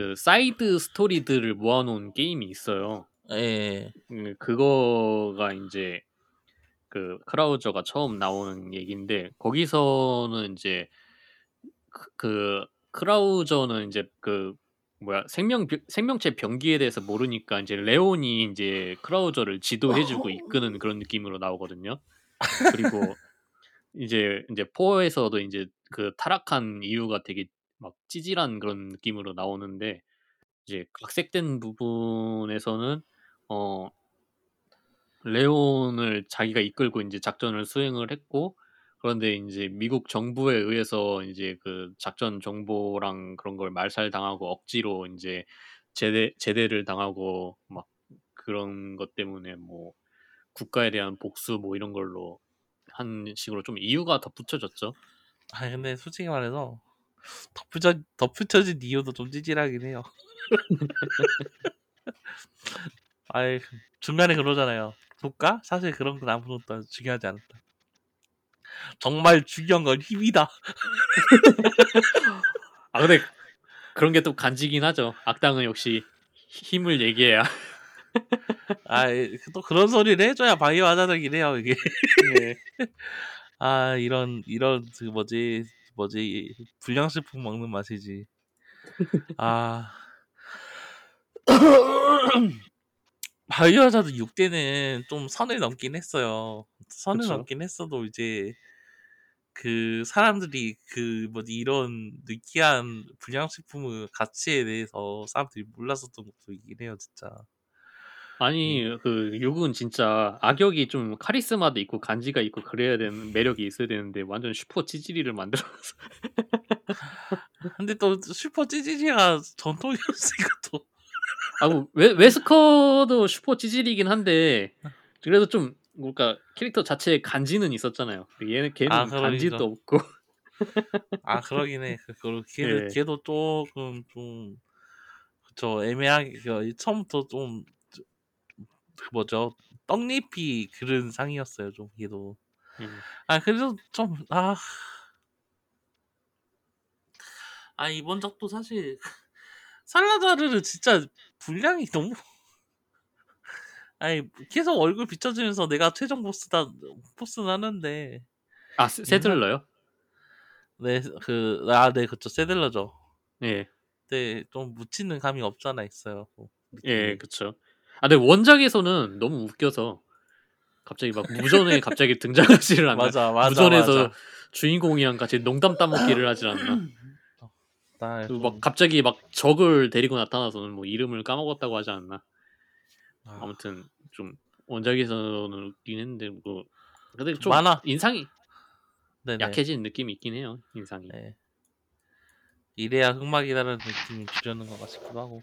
그 사이드 스토리들을 모아놓은 게임이 있어요. 예. 음, 그거가 이제 그 크라우저가 처음 나오는 얘기인데 거기서는 이제 그, 그 크라우저는 이제 그 뭐야 생명 생명체 병기에 대해서 모르니까 이제 레온이 이제 크라우저를 지도해주고 이끄는 그런 느낌으로 나오거든요. 그리고 이제 이제 포에서도 이제 그 타락한 이유가 되게 막 찌질한 그런 느낌으로 나오는데 이제 각색된 부분에서는 어 레온을 자기가 이끌고 이제 작전을 수행을 했고 그런데 이제 미국 정부에 의해서 이제 그 작전 정보랑 그런 걸 말살당하고 억지로 이제 제대 제대를 당하고 막 그런 것 때문에 뭐 국가에 대한 복수 뭐 이런 걸로 한 식으로 좀 이유가 덧붙여졌죠. 아 근데 솔직히 말해서 덧붙여 덧붙여진 이유도 좀 찌질하긴 해요. 아이 중간에 그러잖아요. 국가? 사실 그런 건 아무것도 중요하지 않다. 정말 중요한 건 힘이다. 아 근데 그런 게 또 간지긴 하죠. 악당은 역시 힘을 얘기해야. 아 또 그런 소리를 해줘야 바이오 하자적이래요 이게. 예. 아 이런 이런 그 뭐지 뭐지 불량식품 먹는 맛이지. 아 바이오 하자드 6대는 좀 선을 넘긴 했어요. 선을 그쵸. 넘긴 했어도 이제 그 사람들이 그 뭐지 이런 느끼한 불량식품의 가치에 대해서 사람들이 몰랐었던 것도 있긴 해요 진짜. 아니 그 육은 진짜 악역이 좀 카리스마도 있고 간지가 있고 그래야 되는 매력이 있어야 되는데 완전 슈퍼 찌질이를 만들어서 근데 또 슈퍼 찌질이가 전통이었으니까 또 아뭐 웨스커도 슈퍼 찌질이긴 한데 그래도 좀 뭔가 캐릭터 자체에 간지는 있었잖아요. 근데 얘는 걔는 아, 그러니까. 간지도 없고 아 그러긴 해. 그- 그 걔도 예. 걔도 조금 좀 그쵸 애매하게 그 처음부터 좀그 뭐죠 떡잎이 그런 상이었어요 좀 걔도. 음. 아 그래도 좀 아. 아 이번 작도 사실 살라자르는 진짜 분량이 너무 아니 계속 얼굴 비춰주면서 내가 최종 보스다 보스는 하는데 아 세- 세들러요? 네그아네 그쵸 세들러죠. 예. 네, 좀 묻히는 감이 없잖아 있어요. 뭐, 예. 그쵸. 아, 근데 원작에서는 너무 웃겨서 갑자기 막 무전에 갑자기 등장하지를 않나. 맞아, 맞아, 무전에서 맞아. 주인공이랑 같이 농담 따먹기를 하질 않나. 나 좀- 막 갑자기 막 적을 데리고 나타나서는 뭐 이름을 까먹었다고 하지 않나. 아, 아무튼 좀 원작에서는 웃긴 했는데 뭐 근데 좀 많아. 인상이 네네. 약해진 느낌이 있긴 해요. 인상이. 네. 이래야 흑막이다라는 느낌이 주려는 것 같기도 하고.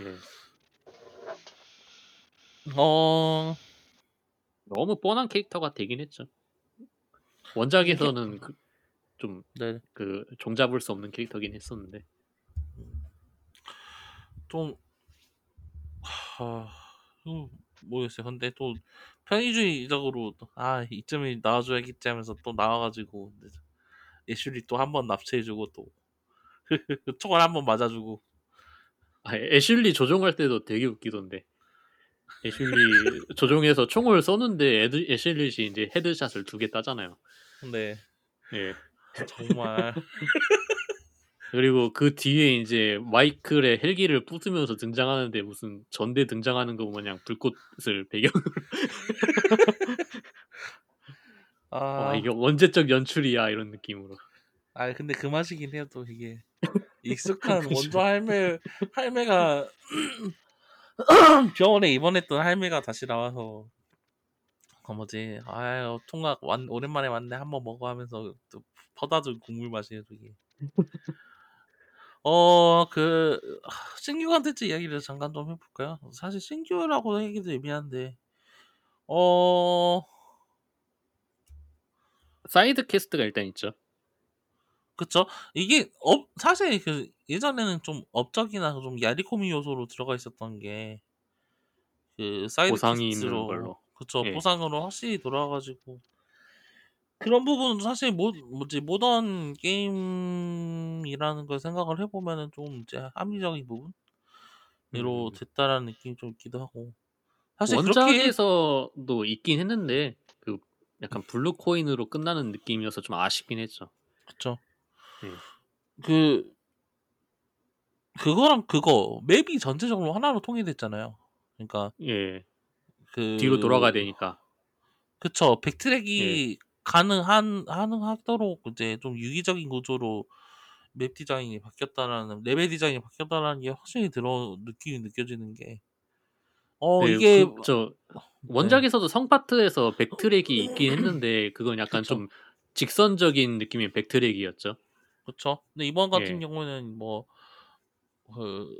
예. 어, 너무 뻔한 캐릭터가 되긴 했죠. 원작에서는 그, 좀 네, 그 종잡을 수 없는 캐릭터긴 했었는데. 좀, 하, 음, 모르겠어요. 근데 또 편의주의적으로 또, 아 이쯤에 나와줘야겠지 하면서 또 나와가지고 애슐리 또 한 번 납치해주고 또 총알 한 번 맞아주고. 아, 애슐리 조종할 때도 되게 웃기던데. 애슐리 조종해서 총을 쏘는데 애드, 애슐리 이제 헤드샷을 두 개 따잖아요. 근데 예. 정말. 그리고 그 뒤에 이제 마이클의 헬기를 부수면서 등장하는데 무슨 전대 등장하는 거 마냥 불꽃을 배경으로. 아, 와 이게 언제적 연출이야 이런 느낌으로. 아 근데 그 맛이긴 해요 또 이게. 익숙한 원조 할매 할매가 병원에 입원했던 할매가 다시 나와서 그 뭐지 아유 통각 완 오랜만에 왔네 한번 먹어 하면서 또 퍼다준 국물 맛이에요 이게 어그 신규 컨텐츠 이야기를 잠깐 좀 해볼까요 사실 신규라고 하기도 애매한데 어 side quest가 일단 있죠. 그쵸. 이게 업 사실 그 예전에는 좀 업적이나 좀 やりこみ 요소로 들어가 있었던 게 그 사이드 보상이 있는 quest로 걸로. 그쵸 예. 보상으로 확실히 돌아와가지고 그런 부분은 사실 모 뭐지 모던 게임이라는 걸 생각을 해보면은 좀 이제 합리적인 부분으로 음. 됐다라는 느낌이 좀 있기도 하고 사실 그렇게 원작에서도 있긴 했는데 그 약간 블루 코인으로 끝나는 느낌이어서 좀 아쉽긴 했죠. 그쵸. 예. 그 그거랑 그거 맵이 전체적으로 하나로 통일됐잖아요. 그러니까 예. 그 뒤로 돌아가야 되니까. 그쵸 backtrack이 예. 가능한 가능하도록 이제 좀 유기적인 구조로 맵 디자인이 바뀌었다라는 레벨 디자인이 바뀌었다라는 게 확실히 들어 느낌이 느껴지는 게 어 네, 이게 그, 저 원작에서도 성파트에서 backtrack이 있긴 했는데 그건 약간 그쵸. 좀 직선적인 느낌의 backtrack이었죠. 그쵸 근데 이번 같은 예. 경우에는 뭐 그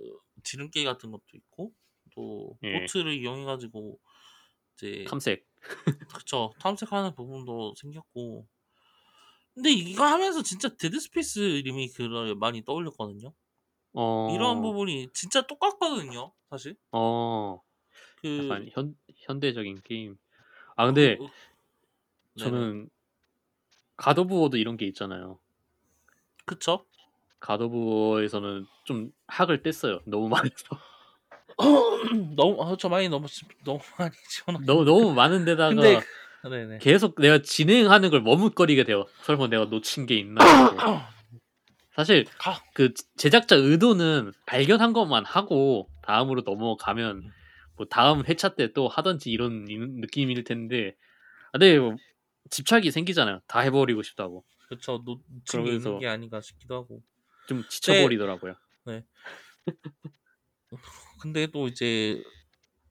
지름길 같은 것도 있고 또 예. 보트를 이용해 가지고 이제 탐색. 그쵸 탐색하는 부분도 생겼고 근데 이거 하면서 진짜 데드 스페이스 리메이크를 많이 떠올렸거든요. 어. 이런 부분이 진짜 똑같거든요, 사실. 어. 그 약간 현 현대적인 게임. 아 근데 그- 어. 저는 갓 오브 워도 이런 게 있잖아요. 그쵸? 워에서는 좀 학을 뗐어요. 너무 많아서. 너무 아, 저 많이 너무 집- 너무 많이 지원하. 너무 너무 많은 데다가 근데 네네. 계속 내가 진행하는 걸 머뭇거리게 돼요. 설마 내가 놓친 게 있나? 사실 가. 그 제작자 의도는 발견한 것만 하고 다음으로 넘어가면 뭐 다음 회차 때 또 하던지 이런 이- 느낌일 텐데 아, 근데 뭐 집착이 생기잖아요. 다 해버리고 싶다고 그쵸. 놓친 게 있는 게 아닌가 싶기도 하고. 좀 지쳐버리더라고요. 근데 또 이제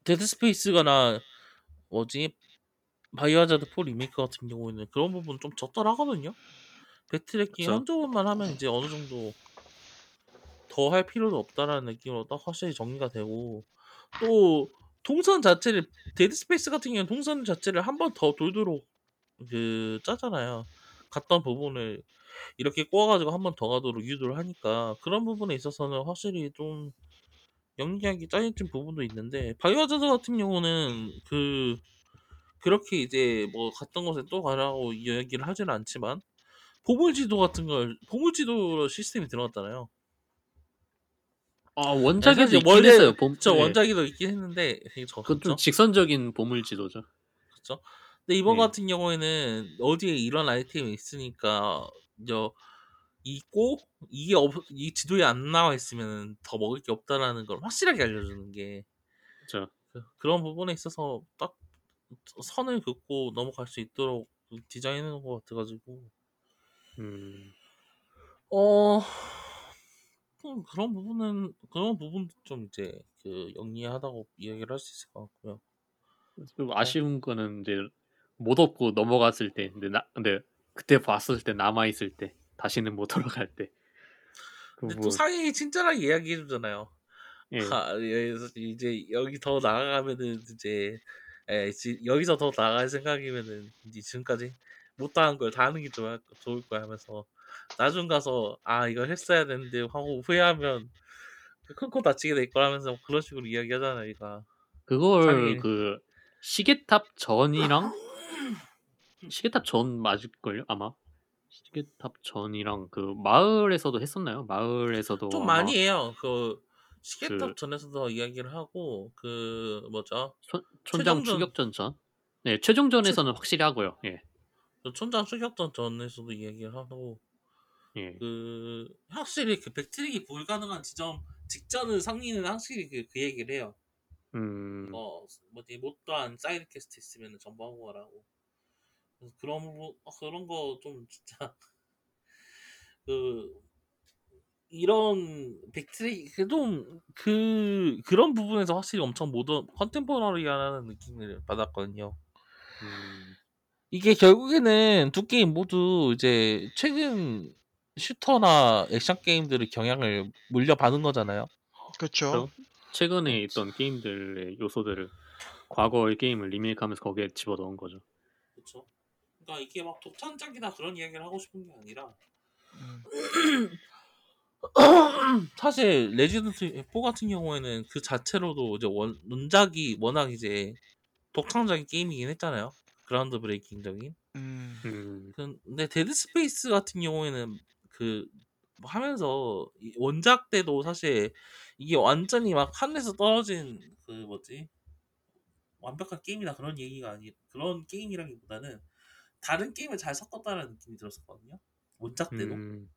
데드 스페이스가 나 뭐지 바이오하자드 4 리메이크 같은 경우에는 그런 부분 좀 적절하거든요. backtrack이 그쵸. 한두 번만 하면 이제 어느 정도 더 할 필요도 없다라는 느낌으로 딱 확실히 정리가 되고 또 동선 자체를 데드 스페이스 같은 경우는 동선 자체를 한 번 더 돌도록 그 짜잖아요. 갔던 부분을 이렇게 꼬아 가지고 한번더 가도록 유도를 하니까 그런 부분에 있어서는 확실히 좀 영리하게 짜여진 부분도 있는데 바이오하자드 같은 경우는 그 그렇게 이제 뭐 갔던 곳에 또 가라고 이야기를 하지는 않지만 보물지도 같은 걸 보물지도 시스템이 들어갔잖아요. 아 원작에도 있긴 했어요. 봄, 저 네. 원작에도 있긴 했는데 저 그건 좀 그쵸? 직선적인 보물 지도죠. 그쵸? 근데 이번 네. 같은 경우에는 어디에 이런 아이템이 있으니까 저 있고 이게 없, 이 지도에 안 나와 있으면 더 먹을 게 없다라는 걸 확실하게 알려주는 게 그렇죠. 그- 그런 부분에 있어서 딱 선을 긋고 넘어갈 수 있도록 디자인해 놓은 것 같아가지고 음, 어 음, 그런 부분은 그런 부분도 좀 이제 그 영리하다고 이야기를 할 수 있을 것 같고요. 좀 아쉬운 거는 이제 못 얻고 넘어갔을 때, 근데 나 근데 그때 봤을 때 남아 있을 때 다시는 못 돌아갈 때. 그 근데 또 부분. 상황이 친절하게 이야기해 주잖아요. 예. 아, 여기서 이제 여기 더 나아가면은 이제 에, 지- 여기서 더 나아갈 생각이면은 이제 지금까지 못한 걸 다 하는 게 좋을, 좋을 거야 하면서 나중 가서 아 이걸 했어야 되는데 하고 후회하면 큰코 다치게 될 거라면서 그런 식으로 이야기하잖아 얘가 그걸 상위. 그 시계탑 전이랑 시계탑 전 맞을걸요 아마 시계탑 전이랑 그 마을에서도 했었나요? 마을에서도 좀 많이 해요 그 시계탑 그- 전에서도 이야기를 하고 그 뭐죠 촌, 촌장 최종전. 추격전 전. 네 최종전에서는 확실히 하고요. 예. 그 촌장 추격전 전에서도 이야기를 하고 예. 그 확실히 그 백트릭이 불가능한 지점 직전을 상리는 확실히 그, 그 얘기를 해요. 음. 어 뭐지 못다한 side quest 있으면 전부 하고 가라고. 그래서 그런 부- 어, 그런 거 좀 진짜 그 이런 backtrack 그좀그 그런 부분에서 확실히 엄청 modern contemporary하는 느낌을 받았거든요. 음. 이게 결국에는 두 게임 모두 이제 최근 shooter나 액션 게임들의 경향을 물려받은 거잖아요. 그렇죠. 최근에 있던 게임들의 요소들을 과거의 게임을 리메이크하면서 거기에 집어넣은 거죠. 그렇죠. 그러니까 이게 막 독창작이나 그런 이야기를 하고 싶은 게 아니라 음. 사실 레지던트 4 같은 경우에는 그 자체로도 이제 원, 원작이 워낙 이제 독창적인 게임이긴 했잖아요. groundbreaking적인. 음. 음. 근데 데드 스페이스 같은 경우에는 그 하면서 이 원작 때도 사실 이게 완전히 막 하늘에서 떨어진 그 뭐지 완벽한 게임이나 그런 얘기가 아니 그런 게임이라기보다는 다른 게임을 잘 섞었다는 느낌이 들었었거든요. 원작 때도. 음.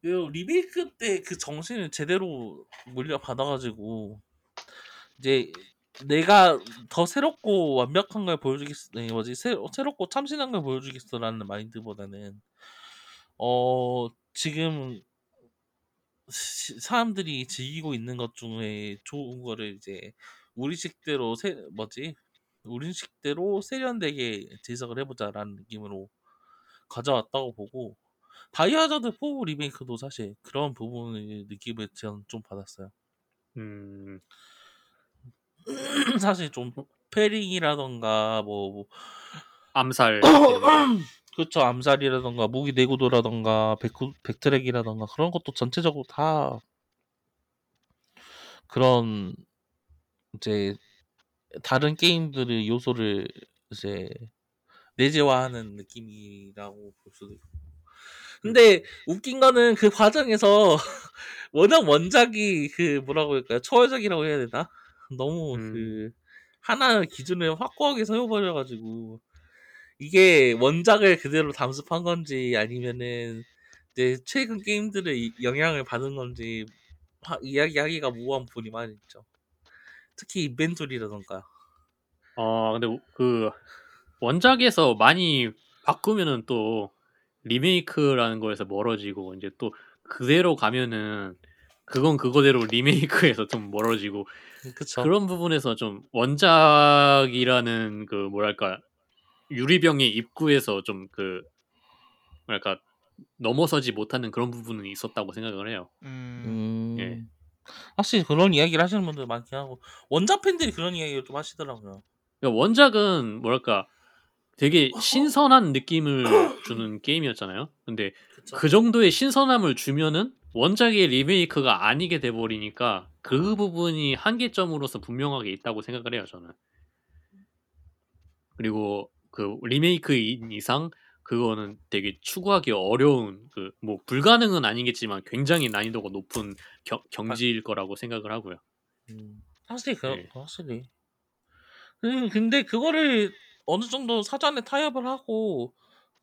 그리고 리메이크 때 그 정신을 제대로 물려받아가지고 이제 내가 더 새롭고 완벽한 걸 보여주겠어, 네, 뭐지 새, 새롭고 참신한 걸 보여주겠어라는 마인드보다는 어 지금 시- 사람들이 즐기고 있는 것 중에 좋은 거를 이제 우리식대로 세 뭐지 우리 식대로 세련되게 제작을 해보자라는 느낌으로 가져왔다고 보고 다이아자드 4 리메이크도 사실 그런 부분의 느낌을 저는 좀 받았어요. 음. 사실 좀 패링이라던가 뭐, 뭐 암살. 그쵸 암살이라던가 무기 내구도라던가 백구, 백트랙이라던가 그런 것도 전체적으로 다 그런 이제 다른 게임들의 요소를 이제 내재화하는 느낌이라고 볼 수도 있고 근데 웃긴 거는 그 과정에서 워낙 원작이 그 뭐라고 할까요 초월적이라고 해야 되나 너무 음. 그 하나 기준을 확고하게 세워버려가지고 이게 원작을 그대로 담습한 건지 아니면은 이제 최근 게임들의 이- 영향을 받은 건지 하- 이야기하기가 모호한 부분이 많이 있죠. 특히 인벤토리라던가. 어 근데 우- 그 원작에서 많이 바꾸면은 또 리메이크라는 거에서 멀어지고 이제 또 그대로 가면은 그건 그거대로 리메이크에서 좀 멀어지고 그쵸. 그런 부분에서 좀 원작이라는 그 뭐랄까 유리병의 입구에서 좀 그 뭐랄까 넘어서지 못하는 그런 부분은 있었다고 생각을 해요. 음. 음. 예. 사실 그런 이야기를 하시는 분들 많긴 하고 원작 팬들이 그런 이야기를 좀 하시더라고요. 그러니까 원작은 뭐랄까 되게 신선한 느낌을 주는 게임이었잖아요. 근데 그쵸? 그 정도의 신선함을 주면은 원작의 리메이크가 아니게 돼 버리니까 그 부분이 한계점으로서 분명하게 있다고 생각을 해요, 저는. 그리고 그 리메이크인 이상 그거는 되게 추구하기 어려운 그 뭐 불가능은 아니겠지만 굉장히 난이도가 높은 겨, 경지일 거라고 생각을 하고요. 음. 확실히 그 네. 확실히. 음, 근데 그거를 어느 정도 사전에 타협을 하고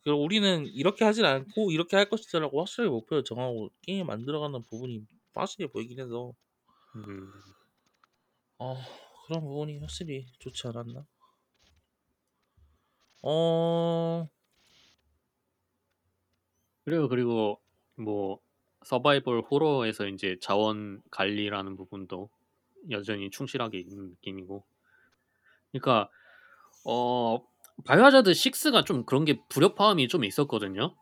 그 우리는 이렇게 하진 않고 이렇게 할 것이다라고 확실히 목표를 정하고 게임 만들어가는 부분이 확실히 보이긴 해서 음, 어, 그런 부분이 확실히 좋지 않았나? 어, 그리고 그리고 뭐 서바이벌 호러에서 이제 자원 관리라는 부분도 여전히 충실하게 있는 느낌이고. 그러니까 어 바이오하자드 6 가 좀 그런 게 불협화음이 좀 있었거든요.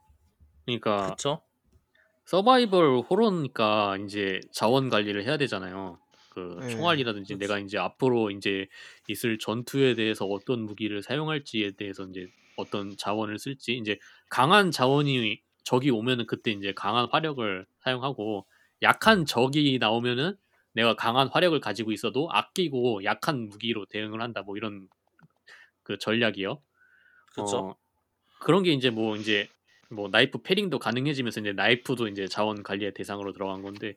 그러니까 그쵸? 서바이벌 호러니까 이제 자원 관리를 해야 되잖아요. 그 네, 총알이라든지. 내가 이제 앞으로 이제 있을 전투에 대해서 어떤 무기를 사용할지에 대해서 이제 어떤 자원을 쓸지 이제 강한 자원이 적이 오면은 그때 이제 강한 화력을 사용하고 약한 적이 나오면은 내가 강한 화력을 가지고 있어도 아끼고 약한 무기로 대응을 한다 뭐 이런 그 전략이요. 그쵸? 어, 그런 게 이제 뭐 이제 뭐 나이프 패링도 가능해지면서 이제 나이프도 이제 자원 관리의 대상으로 들어간 건데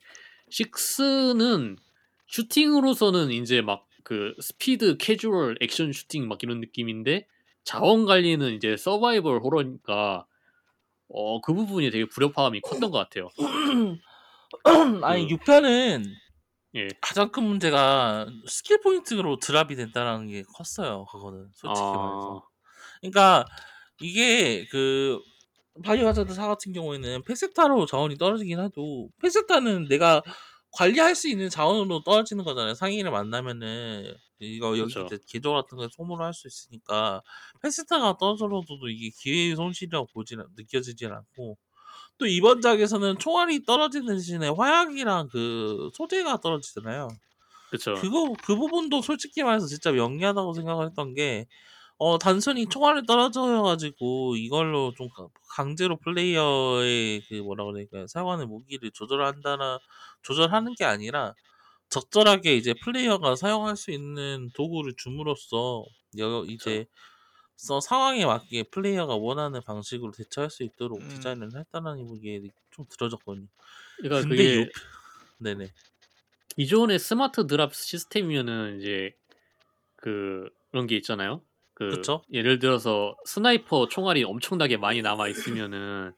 6는 슈팅으로서는 이제 막 그 스피드 캐주얼 액션 슈팅 막 이런 느낌인데 자원 관리는 이제 서바이벌 호러니까 어 그 부분이 되게 불협화음이 컸던 것 같아요. 아니 그- 6편은 예. 가장 큰 문제가 스킬 포인트로 drop이 된다는 게 컸어요. 그거는 솔직히 말해서. 아, 그러니까 이게 그 바이오 하자드 4 같은 경우에는 페세타로 자원이 떨어지긴 해도 페세타는 내가 관리할 수 있는 자원으로 떨어지는 거잖아요. 상인을 만나면은 이거 여기. 이제 계좌 같은 거 소모를 할 수 있으니까 페세타가 떨어져도 이게 기회의 손실이라고 보지 느껴지진 않고 또 이번 작에서는 총알이 떨어지는 대신에 화약이랑 그 소재가 떨어지잖아요. 그쵸. 그거 그 부분도 솔직히 말해서 진짜 영리하다고 생각을 했던 게 어, 단순히 총알이 떨어져 가지고 이걸로 좀 가- 강제로 플레이어의 그 뭐라 그러니까 사용하는 무기를 조절한다나 조절하는 게 아니라 적절하게 이제 플레이어가 사용할 수 있는 도구를 줌으로써 여, 이제 서 상황에 맞게 플레이어가 원하는 방식으로 대처할 수 있도록 음. 디자인을 했다는 게좀 들어졌거든요. 그러니까 근데 그게 요 네네 기존의 스마트 드랍 시스템이면은 이제 그 그런 게 있잖아요. 그 그쵸? 예를 들어서 스나이퍼 총알이 엄청나게 많이 남아 있으면은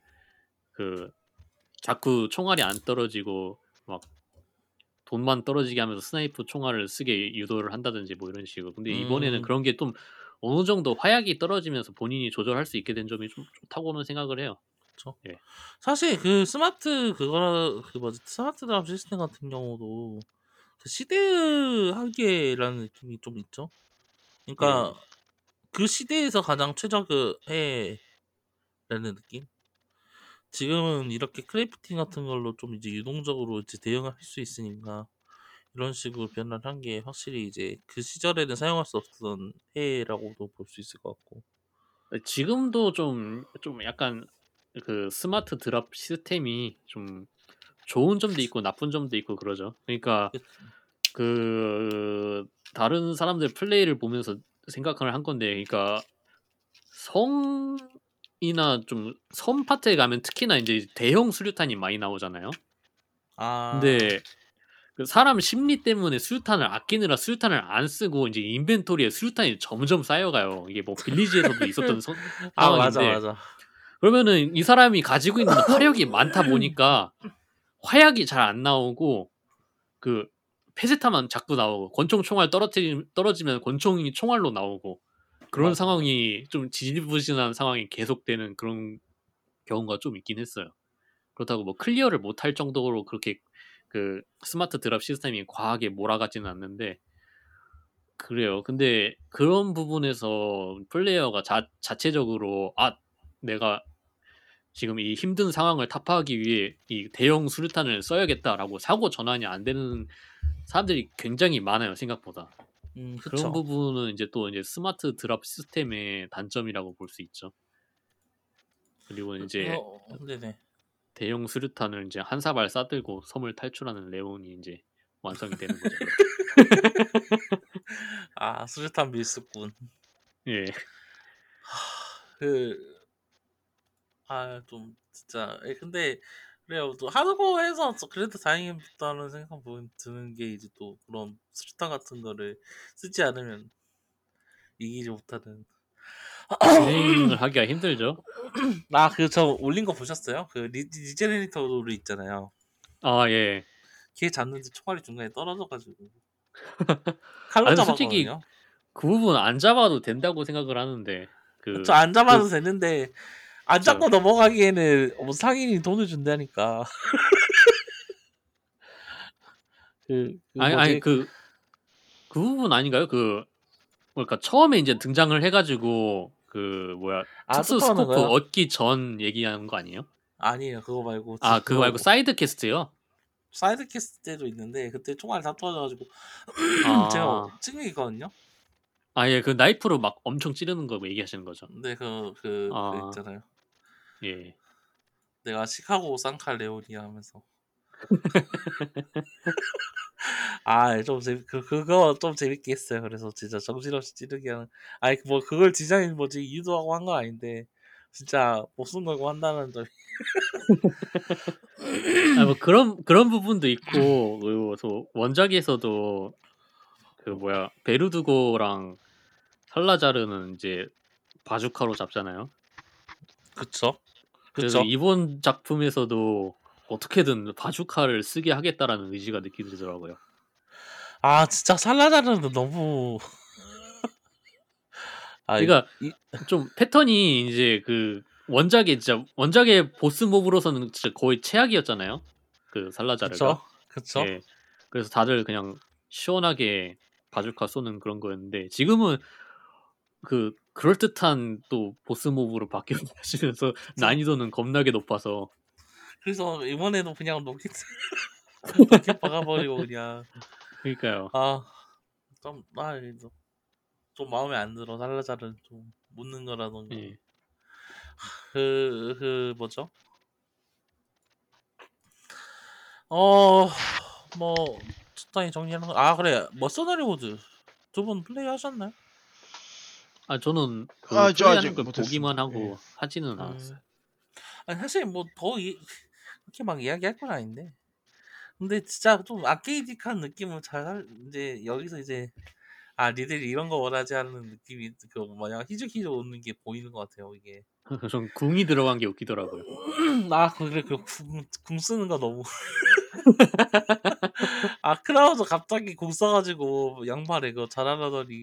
그 자꾸 총알이 안 떨어지고 막 돈만 떨어지게 하면서 스나이퍼 총알을 쓰게 유도를 한다든지 뭐 이런 식으로. 근데 이번에는 음. 그런 게 좀 어느 정도 화약이 떨어지면서 본인이 조절할 수 있게 된 점이 좀 좋다고는 생각을 해요. 그쵸. 예. 사실 그 스마트 그거라 그 뭐지 smart drop system 같은 경우도 그 시대의 한계라는 느낌이 좀 있죠. 그러니까 그 시대에서 가장 최적의 해라는 느낌. 지금은 이렇게 crafting 같은 걸로 좀 이제 유동적으로 이제 대응을 할수 있으니까 이런 식으로 변화를 한 게 확실히 이제 그 시절에는 사용할 수 없었던 해라고도 볼 수 있을 것 같고. 지금도 좀 좀 약간 그 smart drop system이 좀 좋은 점도 있고 나쁜 점도 있고 그러죠. 그러니까 그- 그 다른 사람들 플레이를 보면서 생각을 한 건데, 그러니까 성이나 좀 섬 파트에 가면 특히나 이제 대형 수류탄이 많이 나오잖아요. 아 근데 그 사람 심리 때문에 수류탄을 아끼느라 수류탄을 안 쓰고 이제 인벤토리에 수류탄이 점점 쌓여가요. 이게 뭐 빌리지에서도 있었던 서- 아 맞아 상황인데 맞아. 그러면은 이 사람이 가지고 있는 화약이 많다 보니까 화약이 잘 안 나오고 그 페세타만 자꾸 나오고 권총 총알 떨어뜨리, 떨어지면 권총이 총알로 나오고 그런 맞아. 상황이 좀 지지부진한 상황이 계속되는 그런 경우가 좀 있긴 했어요. 그렇다고 뭐 클리어를 못할 정도로 그렇게 그 smart drop system이 과하게 몰아가지는 않는데 그래요. 근데 그런 부분에서 플레이어가 자, 자체적으로 아 내가 지금 이 힘든 상황을 타파하기 위해 이 대형 수류탄을 써야겠다라고 사고 전환이 안 되는 사람들이 굉장히 많아요 생각보다. 음, 그런 그쵸. 부분은 이제 또 이제 스마트 드랍 시스템의 단점이라고 볼 수 있죠. 그리고 이제 어, 네네. 대형 수류탄을 이제 한 사발 쏴들고 섬을 탈출하는 레온이 이제 완성이 되는 거죠. 아, 수류탄 밀수꾼. 예. 그, 아, 좀, 진짜. 예, 근데, 그래요. 또, 하드코어에서 그래도 다행이다는 생각 드는 게 이제 또 그런 수류탄 같은 거를 쓰지 않으면 이기지 못하는. 진행을 하기가 힘들죠. 아, 그, 저 올린 거 보셨어요? 그, 리, 리제네이터로 있잖아요. 아 예. 걔 잡는데 총알이 중간에 떨어져가지고. 칼로 잡았거든요. 솔직히 그 부분 안 잡아도 된다고 생각을 하는데 그 그쵸, 안 잡아도 되는데, 안. 잡고 넘어가기에는 뭐 상인이 돈을 준다니까. 그, 그 아니? 아니 그그 부분 아닌가요? 그 그러니까 처음에 이제 등장을 해가지고 그 뭐야 아, 특수 scope? 얻기 전 얘기하는 거 아니에요? 아니에요, 그거 말고. 아 그거 말고 side quest요? 사이드 캐스트 때도 있는데, 그때 총알 다 떨어져가지고, 아, 제가 찍은 게 있거든요? 아예 그 나이프로 막 엄청 찌르는 거 얘기하시는 거죠? 근데 그, 그, 그 아. 있잖아요. 예. 내가 시카고 산칼 레오니아 하면서. 아, 좀 재밌, 그, 그거 좀 재밌게 했어요. 그래서 진짜 정신없이 찌르게 하는. 아니, 뭐, 그걸 디자인 뭐지, 유도하고 한 건 아닌데, 진짜 목숨 걸고 한다는 점이. 아, 뭐 그런 그런 부분도 있고 그리고 또 원작에서도 그 뭐야 베르두고랑 살라자르는 이제 바주카로 잡잖아요. 그쵸? 그래서 그쵸? 이번 작품에서도 어떻게든 바주카를 쓰게 하겠다라는 의지가 느껴지더라고요. 아, 진짜 살라자르는 너무. 아, 그러니까 이- 좀 패턴이 이제 그 원작의 진짜 원작의 보스 몹으로서는 진짜 거의 최악이었잖아요. 그 살라자르가. 그쵸? 예. 그래서 다들 그냥 시원하게 바주카 쏘는 그런 거였는데 지금은 그 그럴 듯한 또 보스 몹으로 바뀌어가시면서 난이도는 겁나게 높아서 그래서 이번에도 그냥 로켓 로켓 박아버리고 그냥 그러니까요. 아좀 아, 좀 마음에 안 들어 살라자르는 좀 묻는 거라던가 예. 그, 그 뭐죠? 어, 뭐 적당히 정리하는 거. 아 그래, 머서너리 모드 두 분 플레이 하셨나요? 아 저는 그 아, 저 아직 걸. 보기만 하고 예. 하지는 음, 않았어요. 아니 사실 뭐더 이렇게 막 이야기할 건 아닌데. 근데 진짜 좀 아케이디한 느낌을 잘 살- 이제 여기서 이제 아 니들이 이런 거 원하지 않는 느낌이 그 뭐냐 희죽희죽 오는 게 보이는 것 같아요 이게. 전 궁이 들어간 게 웃기더라고요. 아 그래 그궁 궁 쓰는 거 너무 아 크라우드 갑자기 궁 써가지고 양말에 그거 잘하라더니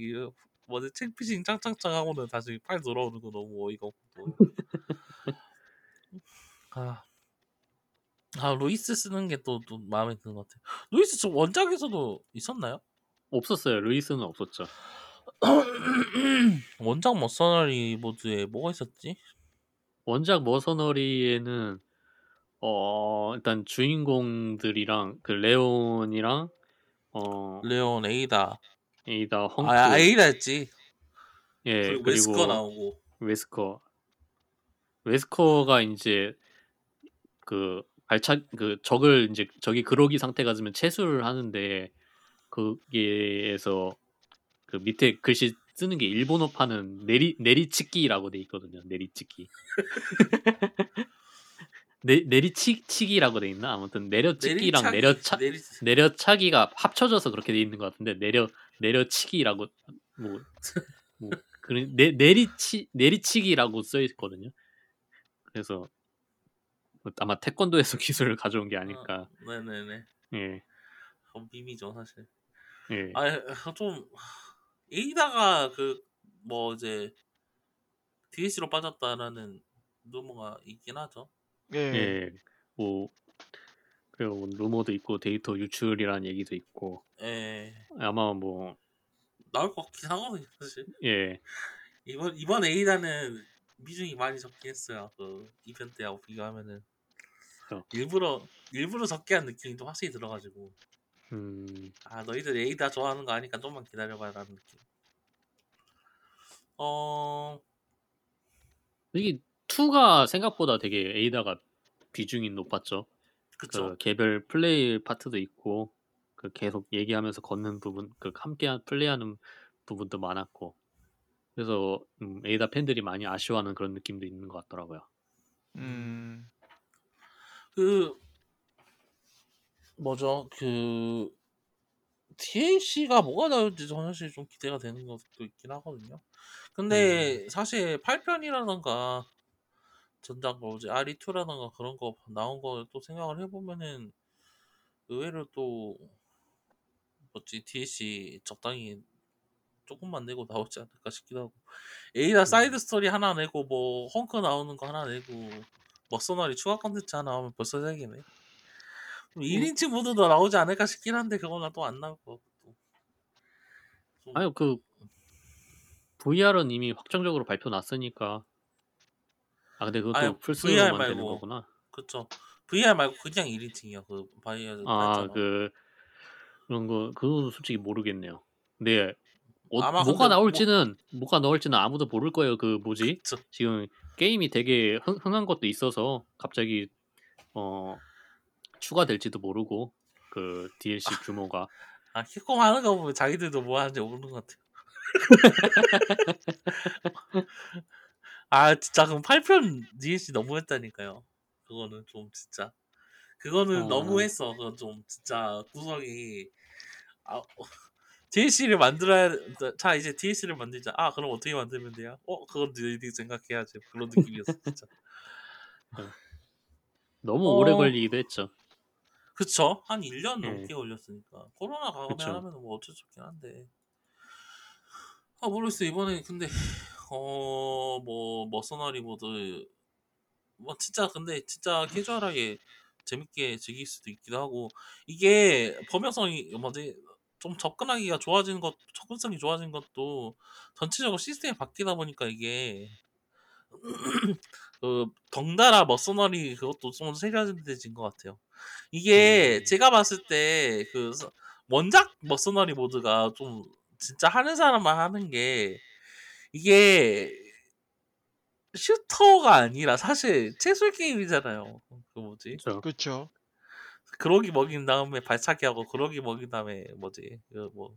뭐지 책피싱 짱짱짱 하고는 다시 팔 돌아오는 거 너무 어이가 없고 아, 아 루이스 쓰는 게 또 또 마음에 드는 것 같아요 루이스 저 원작에서도 있었나요? 없었어요. 루이스는 없었죠. 원작 머서너리 모드에 뭐가 있었지? 원작 머서너리에는 어 일단 주인공들이랑 그 레온이랑 어 레온 에이다 에이다 헝크 아 에이다였지 예 그리고 그리고 웨스커 나오고 웨스커 웨스커가 이제 그 발차 그 적을 이제 적이 그러기 상태가 되면 채수를 하는데 거기에서 그 밑에 글씨 쓰는 게 일본어판은 내리 내리치기라고 돼 있거든요. 내리치기. 내 내리치기라고 돼 있나? 아무튼 내려치기랑 내려차 내리 내려차기가 합쳐져서 그렇게 돼 있는 것 같은데 내려 내려치기라고 뭐, 뭐 그런 내 내리치 내리치기라고 써 있거든요. 그래서 뭐 아마 태권도에서 기술을 가져온 게 아닐까. 어, 네네네 예, 어, 밈이죠 사실 예. 아좀 에이다가 그 뭐 이제 DLC로 빠졌다라는 루머가 있긴 하죠 예. 예. 뭐 그리고 뭐 루머도 있고 데이터 유출이라는 얘기도 있고 예 아마 뭐 나올 것 같긴 하거든요 사실 예. 이번 이번 에이다는 비중이 많이 적긴 했어요. 그 이편 때하고 비교하면은 어. 일부러 일부러 적게 한 느낌이 또 확실히 들어가지고 음, 아 너희들 에이다 좋아하는 거 아니까 좀만 기다려봐라는 느낌. 어 이게 2가 생각보다 되게 에이다가 비중이 높았죠. 그쵸. 그 개별 플레이 파트도 있고 그 계속 얘기하면서 걷는 부분, 그 함께 플레이하는 부분도 많았고 그래서 음, 에이다 팬들이 많이 아쉬워하는 그런 느낌도 있는 것 같더라고요. 음. 그 뭐죠 그 DLC가 뭐가 나올지 저는 사실 좀 기대가 되는 것도 있긴 하거든요. 근데 사실 8편이라던가 전작 뭐지. RE2라던가 그런 거 나온 거 또 생각을 해보면은 의외로 또 뭐지? DLC 적당히 조금만 내고 나오지 않을까 싶기도 하고. 에이다 side story 하나 내고 뭐 헝크 나오는 거 하나 내고 머서너리 추가 컨텐츠 하나 나오면 벌써 세 개네. 1인칭 모드도 나오지 않을까 싶긴 한데 그거는 또안 나올 것 같고 좀- 아니 그 VR은 이미 확정적으로 발표 났으니까 아 근데 그것도 아니, VR 플스로만 되는 말고. 거구나. 그쵸 VR 말고 그냥 1인칭이야 그 바이오 아그 그런 거 그거는 솔직히 모르겠네요. 근데 어, 아마 뭐가 뭐- 나올지는 뭐 가 나올지는 아무도 모를 거예요. 그 뭐지? 그쵸. 지금 게임이 되게 흥, 흥한 것도 있어서 갑자기 어 추가될지도 모르고 그 DLC 규모가 아 킥콤 하는 거 보면 자기들도 뭐 하는지 모르는 것 같아요 아 진짜 그럼 8편 DLC 너무했다니까요 그거는 좀 진짜 그거는 어. 너무했어 그건 좀 진짜 구성이 아 DLC를 만들어야 자 이제 DLC를 만들자 아 그럼 어떻게 만들면 돼요? 어 그건 너희들이 생각해야지 그런 느낌이었어 진짜 너무 어. 오래 걸리기도 했죠. 그쵸 한 1년 예. 넘게 걸렸으니까 코로나 가면. 하면 뭐 어쩔 수 없긴 한데 아 모르겠어 이번에 근데 어뭐 머서너리 모드 뭐 진짜 근데 진짜 캐주얼하게 재밌게 즐길 수도 있기도 하고 이게 범용성이 뭐지 좀 접근하기가 좋아지는 것 접근성이 좋아진 것도 전체적으로 시스템이 바뀌다 보니까 이게 그 덩달아 머서너리 그것도 좀 세련돼진 것 같아요. 이게 음. 제가 봤을 때 그 원작 머서너리 모드가 좀 진짜 하는 사람만 하는 게 이게 슈터가 아니라 사실 채술 게임이잖아요. 그 뭐지? 그렇죠. 그러기 먹인 다음에 발차기 하고 그러기 먹인 다음에 뭐지? 그뭐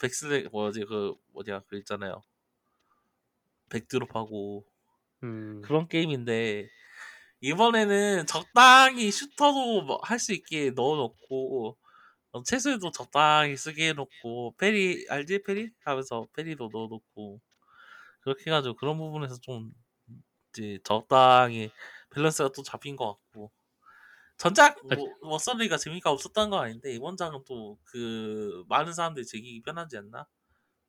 백슬레 뭐지 그 뭐냐 그 있잖아요. 백드롭하고 음, 그런 게임인데 이번에는 적당히 슈터도 뭐할수 있게 넣어놓고 어, 체술도 적당히 쓰게 해놓고 parry 알지 parry 하면서 parry도 넣어놓고 그렇게 해가지고 그런 부분에서 좀 이제 적당히 밸런스가 또 잡힌 것 같고. 전작 뭐, 머서너리가 재미가 없었던 건 아닌데 이번 작은 또 그 많은 사람들이 즐기기 편하지 않나?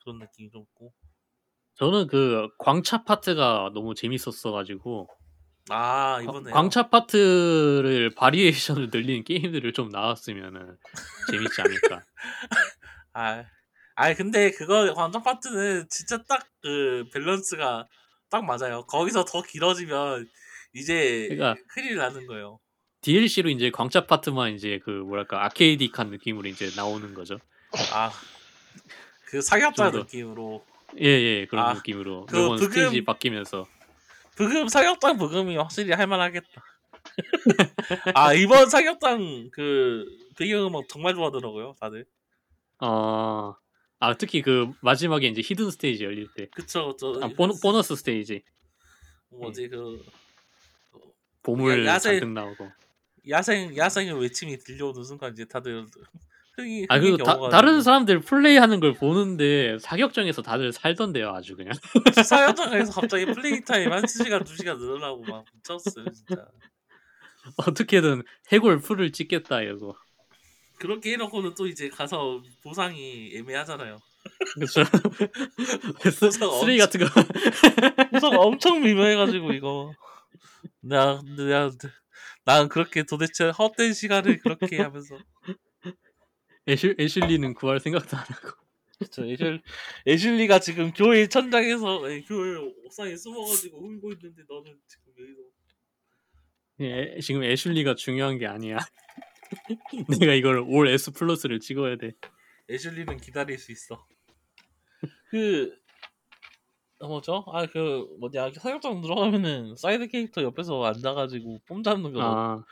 그런 느낌이 좀 있고. 저는 그 광차 파트가 너무 재밌었어가지고. 아 이번에 광차 파트를 variation을 늘리는 게임들을 좀 나왔으면은 재밌지 않을까. 아, 아 근데 그거 광차 파트는 진짜 딱 그 밸런스가 딱 맞아요. 거기서 더 길어지면 이제 그러니까 큰일 나는 거예요. DLC로 이제 광차 파트만 이제 그 뭐랄까 arcadic한 느낌으로 이제 나오는 거죠. 아, 그 사격장. 느낌으로 예예 그런 아, 느낌으로 그 매번 브금- 스테이지 바뀌면서 브금 사격장 브금이 확실히 할만하겠다. 아 이번 사격장 그 배경음악 정말 좋아하더라고요, 다들. 어, 아 특히 그 마지막에 이제 hidden 스테이지 열릴 때. 그쵸, 저 아, 보너, 보너스 스테이지. 뭐지 그 보물 야- 야생- 잔뜩 나오고. 야생 야생의 외침이 들려오는 순간 이제 다들 흥이 아 그리고 다. 다른 사람들 플레이하는 걸 보는데 사격장에서 다들 살던데요 아주 그냥. 사격장에서 갑자기 플레이 타임 한 시간 두 시간 늘어나고 막 미쳤어요 진짜. 어떻게든 해골 풀을 찍겠다 이러고 그렇게 해놓고는 또 이제 가서 보상이 애매하잖아요. 그렇죠 쓰- 쓰레기 같은 거 보상 엄청 미묘해가지고 이거. 나 내가 난 그렇게 도대체 헛된 시간을 그렇게 하면서 애슐, 애슐리는 구할 생각도 안 하고 그쵸 애슐 애슐리가 지금 교회 천장에서 아니, 교회 옥상에 숨어가지고 울고 있는데 너는 지금 여기서 예, 지금 애슐리가 중요한 게 아니야. 내가 이걸 올 S 플러스를 찍어야 돼. 애슐리는 기다릴 수 있어. 그 어, 뭐죠? 아 그 뭐냐 사격장 들어가면은 사이드 캐릭터 옆에서 앉아가지고 폼 잡는 거 아,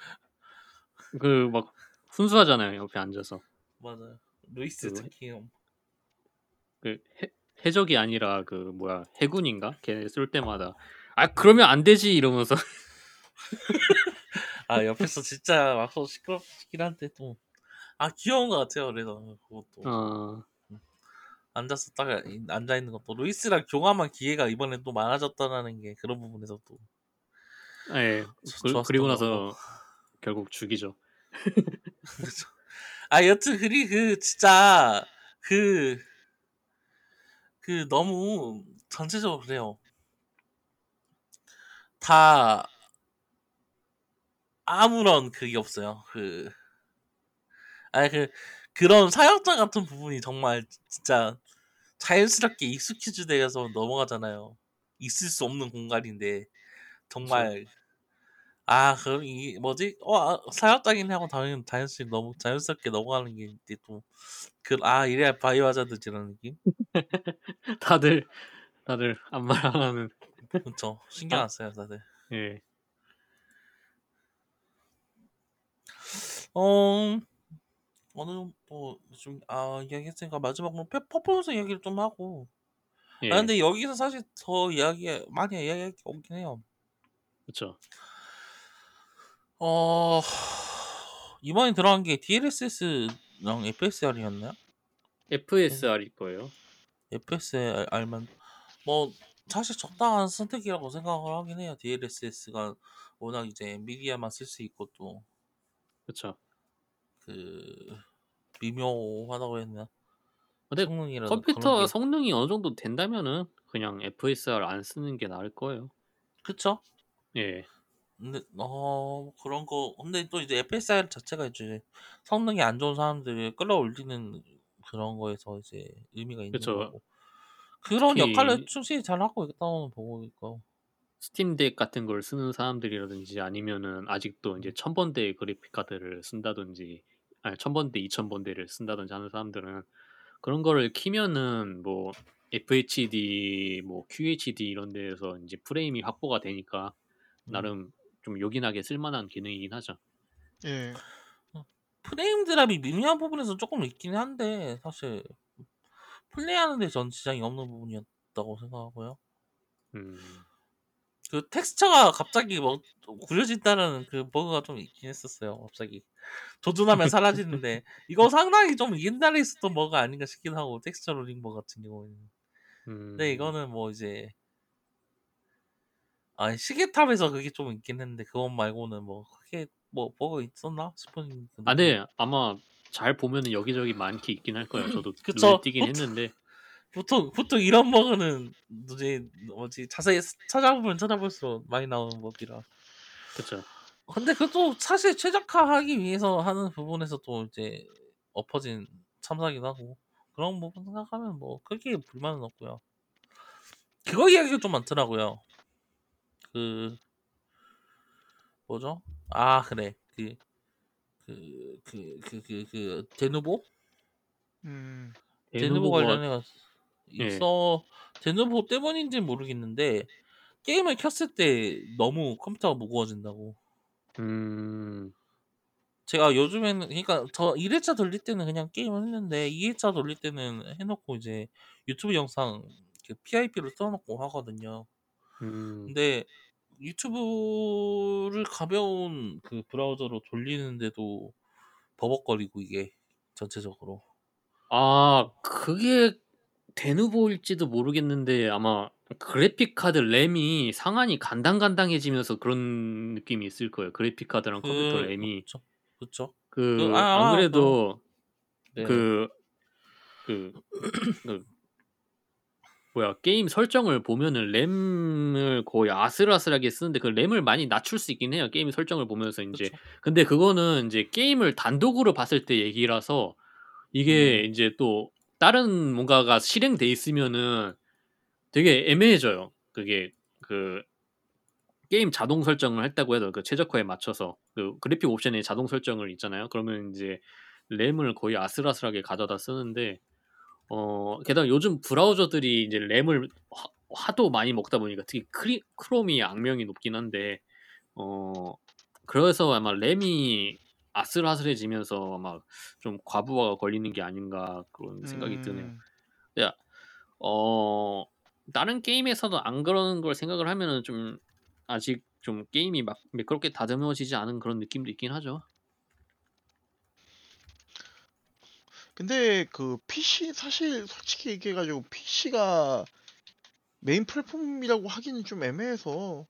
그막 훈수하잖아요 옆에 앉아서. 맞아요. 루이스 그- 특히 그 해, 해적이 아니라 그 뭐야 해군인가? 걔 쏠 때마다 아 그러면 안 되지 이러면서 아 옆에서 진짜 막서 시끄럽긴 한데 또 아 귀여운 것 같아요. 그래서 그것도 어, 앉아서 딱 앉아 있는 것도 루이스랑 교감한 기회가 이번에 또 많아졌다라는 게 그런 부분에서 또 예. 그, 그리고 것 나서 결국 죽이죠. 그렇죠. 아 여튼 그리 그 진짜 그그 너무 전체적으로 그래요. 다 아무런 그게 없어요. 그 아니 그 그런 사역자 같은 부분이 정말 진짜 자연스럽게 익숙해지 돼서 넘어가잖아요. 있을 수 없는 공간인데 정말 아 그럼 이 뭐지 어 아, 사역자긴 하고 당연 자연스럽게 너무 자연스럽게 넘어가는 게 이제 또그아 이래야 바이오 하자드 이런 느낌 다들 다들 아무 말 안 하는 그렇죠 신경 아. 안 써요 다들 예. 어 어느 뭐좀아 이야기했으니까 마지막으로 페- 퍼포먼스 이야기를 좀 하고 예. 아 근데 여기서 사실 더 이야기 많이 이야기할 게 없긴 해요. 그렇죠. 어 이번에 들어간 게 DLSS랑 FSR이었나요? FSR일 거예요. FSR만 뭐 사실 적당한 선택이라고 생각을 하긴 해요. DLSS가 워낙 이제 엔비디아만 쓸 수 있고 또 그렇죠. 그 미묘하다고 했나? 근데 성능이라도 컴퓨터 게 성능이 어느 정도 된다면은 그냥 FSR 안 쓰는 게 나을 거예요. 그쵸? 예. 근데 어 그런 거 근데 또 이제 FSR 자체가 이제 성능이 안 좋은 사람들을 끌어올리는 그런 거에서 이제 의미가 있는 그쵸. 거고 그런 역할을 충실히 잘 하고 있다고 보고 있고 스팀덱 같은 걸 쓰는 사람들이라든지 아니면은 아직도 이제 천 번대 그래픽 카드를 쓴다든지 아니 천 번대, 이천 번대를 쓴다든지 하는 사람들은 그런 거를 키면은 뭐 FHD, 뭐 QHD 이런 데에서 이제 프레임이 확보가 되니까 음. 나름 좀 요긴하게 쓸만한 기능이긴 하죠. 예. 프레임 드랍이 미미한 부분에서 조금 있긴 한데 사실 플레이하는데 전 지장이 없는 부분이었다고 생각하고요. 음, 그 텍스처가 갑자기 뭐 구려진다는 그 버그가 좀 있긴 했었어요. 갑자기 조준하면 사라지는데 이거 상당히 좀 옛날에 있었던 버그 아닌가 싶긴 하고 텍스처 로딩 버그 같은 경우에는. 음, 근데 이거는 뭐 이제 아 시계탑에서 그게 좀 있긴 했는데 그것 말고는 뭐 크게 뭐 버그 있었나 싶은. 그 아. 네 아마 잘 보면은 여기저기 많게 있긴 할 거예요. 저도 그쵸. 눈에 띄긴 했는데 보통 보통 이런 버그는 뭐지 뭐지 자세히 찾아보면 찾아볼수록 많이 나오는 버기라. 그렇죠. 근데 그것도 사실 최적화하기 위해서 하는 부분에서 또 이제 엎어진 참사긴 하고 그런 부분 생각하면 뭐 크게 불만은 없고요. 그거 이야기가 좀 많더라고요. 그 뭐죠? 아 그래 그 그 그 그 그그 데누보 음. 데누보 데누보가- 관련해 가 예. 있어. 데누보 때문인지 는 모르겠는데 게임을 켰을 때 너무 컴퓨터가 무거워진다고. 음, 제가 요즘에는 그러니까 저 1회차 돌릴 때는 그냥 게임을 했는데 2회차 돌릴 때는 해놓고 이제 유튜브 영상 PIP로 써놓고 하거든요. 음, 근데 유튜브를 가벼운 그 브라우저로 돌리는데도 버벅거리고 이게 전체적으로. 아 그게 데누보일지도 모르겠는데 아마 그래픽 카드 램이 상한이 간당간당해지면서 그런 느낌이 있을 거예요. 그래픽 카드랑 컴퓨터 램이 그쵸 그쵸 그 그, 아, 안 아, 그래도 네. 그, 그, 그, 뭐야, 게임 설정을 보면은 램을 거의 아슬아슬하게 쓰는데 그 램을 많이 낮출 수 있긴 해요. 게임 설정을 보면서 이제. 그쵸. 근데 그거는 이제 게임을 단독으로 봤을 때 얘기라서 이게 음. 이제 또 다른 뭔가가 실행돼 있으면은 되게 애매해져요. 그게 그 게임 자동 설정을 했다고 해도 그 최적화에 맞춰서 그 그래픽 옵션에 자동 설정을 있잖아요. 그러면 이제 램을 거의 아슬아슬하게 가져다 쓰는데 어 게다가 요즘 브라우저들이 이제 램을 하, 하도 많이 먹다 보니까 특히 크리, 크롬이 악명이 높긴 한데 어 그래서 아마 램이 아슬아슬해지면서 아마 좀 과부하가 걸리는 게 아닌가 그런 생각이 드네요. 음, 어 다른 게임에서도 안 그러는 걸 생각을 하면은 좀 아직 좀 게임이 막 매끄럽게 다듬어지지 않은 그런 느낌도 있긴 하죠. 근데 그 PC 사실 솔직히 얘기해가지고 PC가 메인 플랫폼이라고 하기는 좀 애매해서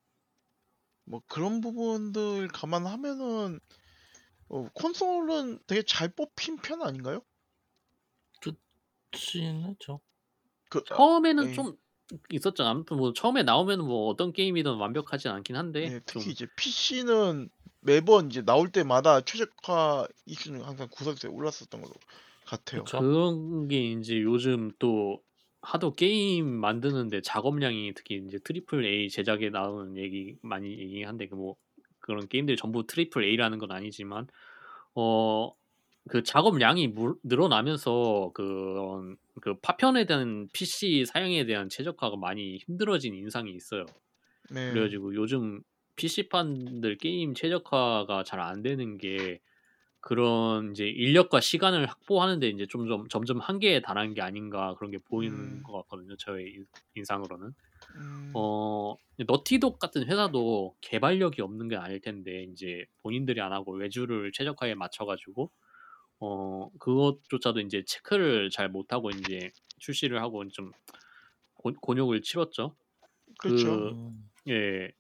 뭐 그런 부분들 감안하면은 어, 콘솔은 되게 잘 뽑힌 편 아닌가요? 그렇긴 하죠. 그 아, 처음에는 네. 좀 있었죠. 아무튼 뭐 처음에 나오면 뭐 어떤 게임이든 완벽하진 않긴 한데 네, 좀 특히 이제 PC는 매번 이제 나올 때마다 최적화 이슈는 항상 구석에 올랐었던 걸로 같아요. 그쵸. 그런 게 이제 요즘 또 하도 게임 만드는데 작업량이 특히 이제 triple A 제작에 나오는 얘기 많이 얘기한데 그뭐 그런 게임들이 전부 triple A라는 건 아니지만 어 그 작업량이 물- 늘어나면서 그런 그 파편에 대한 PC 사양에 대한 최적화가 많이 힘들어진 인상이 있어요. 네. 그래가지고 요즘 PC판들 게임 최적화가 잘 안 되는 게 그런 이제 인력과 시간을 확보하는데 이제 점점 점점 한계에 달하는 게 아닌가 그런 게 보이는 음. 것 같거든요. 저의 인- 인상으로는. 음, 어 너티독 같은 회사도 개발력이 없는 게 아닐 텐데 이제 본인들이 안 하고 외주를 최적화에 맞춰 가지고 어 그것조차도 이제 체크를 잘 못 하고 이제 출시를 하고 좀 곤- 곤욕을 치렀죠. 그렇죠. 그 음, 예.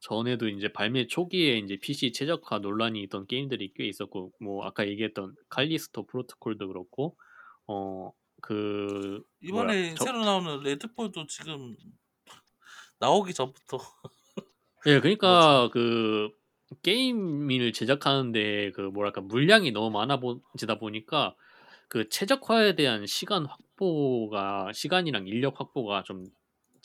전에도 이제 발매 초기에 이제 PC 최적화 논란이 있던 게임들이 꽤 있었고 뭐 아까 얘기했던 칼리스토 프로토콜도 그렇고 어 그 이번에 저- 새로 나오는 레드폴도 지금 나오기 전부터. 예, 그러니까 그 게임을 제작하는데 그 뭐랄까 물량이 너무 많아 보지다 보니까 그 최적화에 대한 시간 확보가 시간이랑 인력 확보가 좀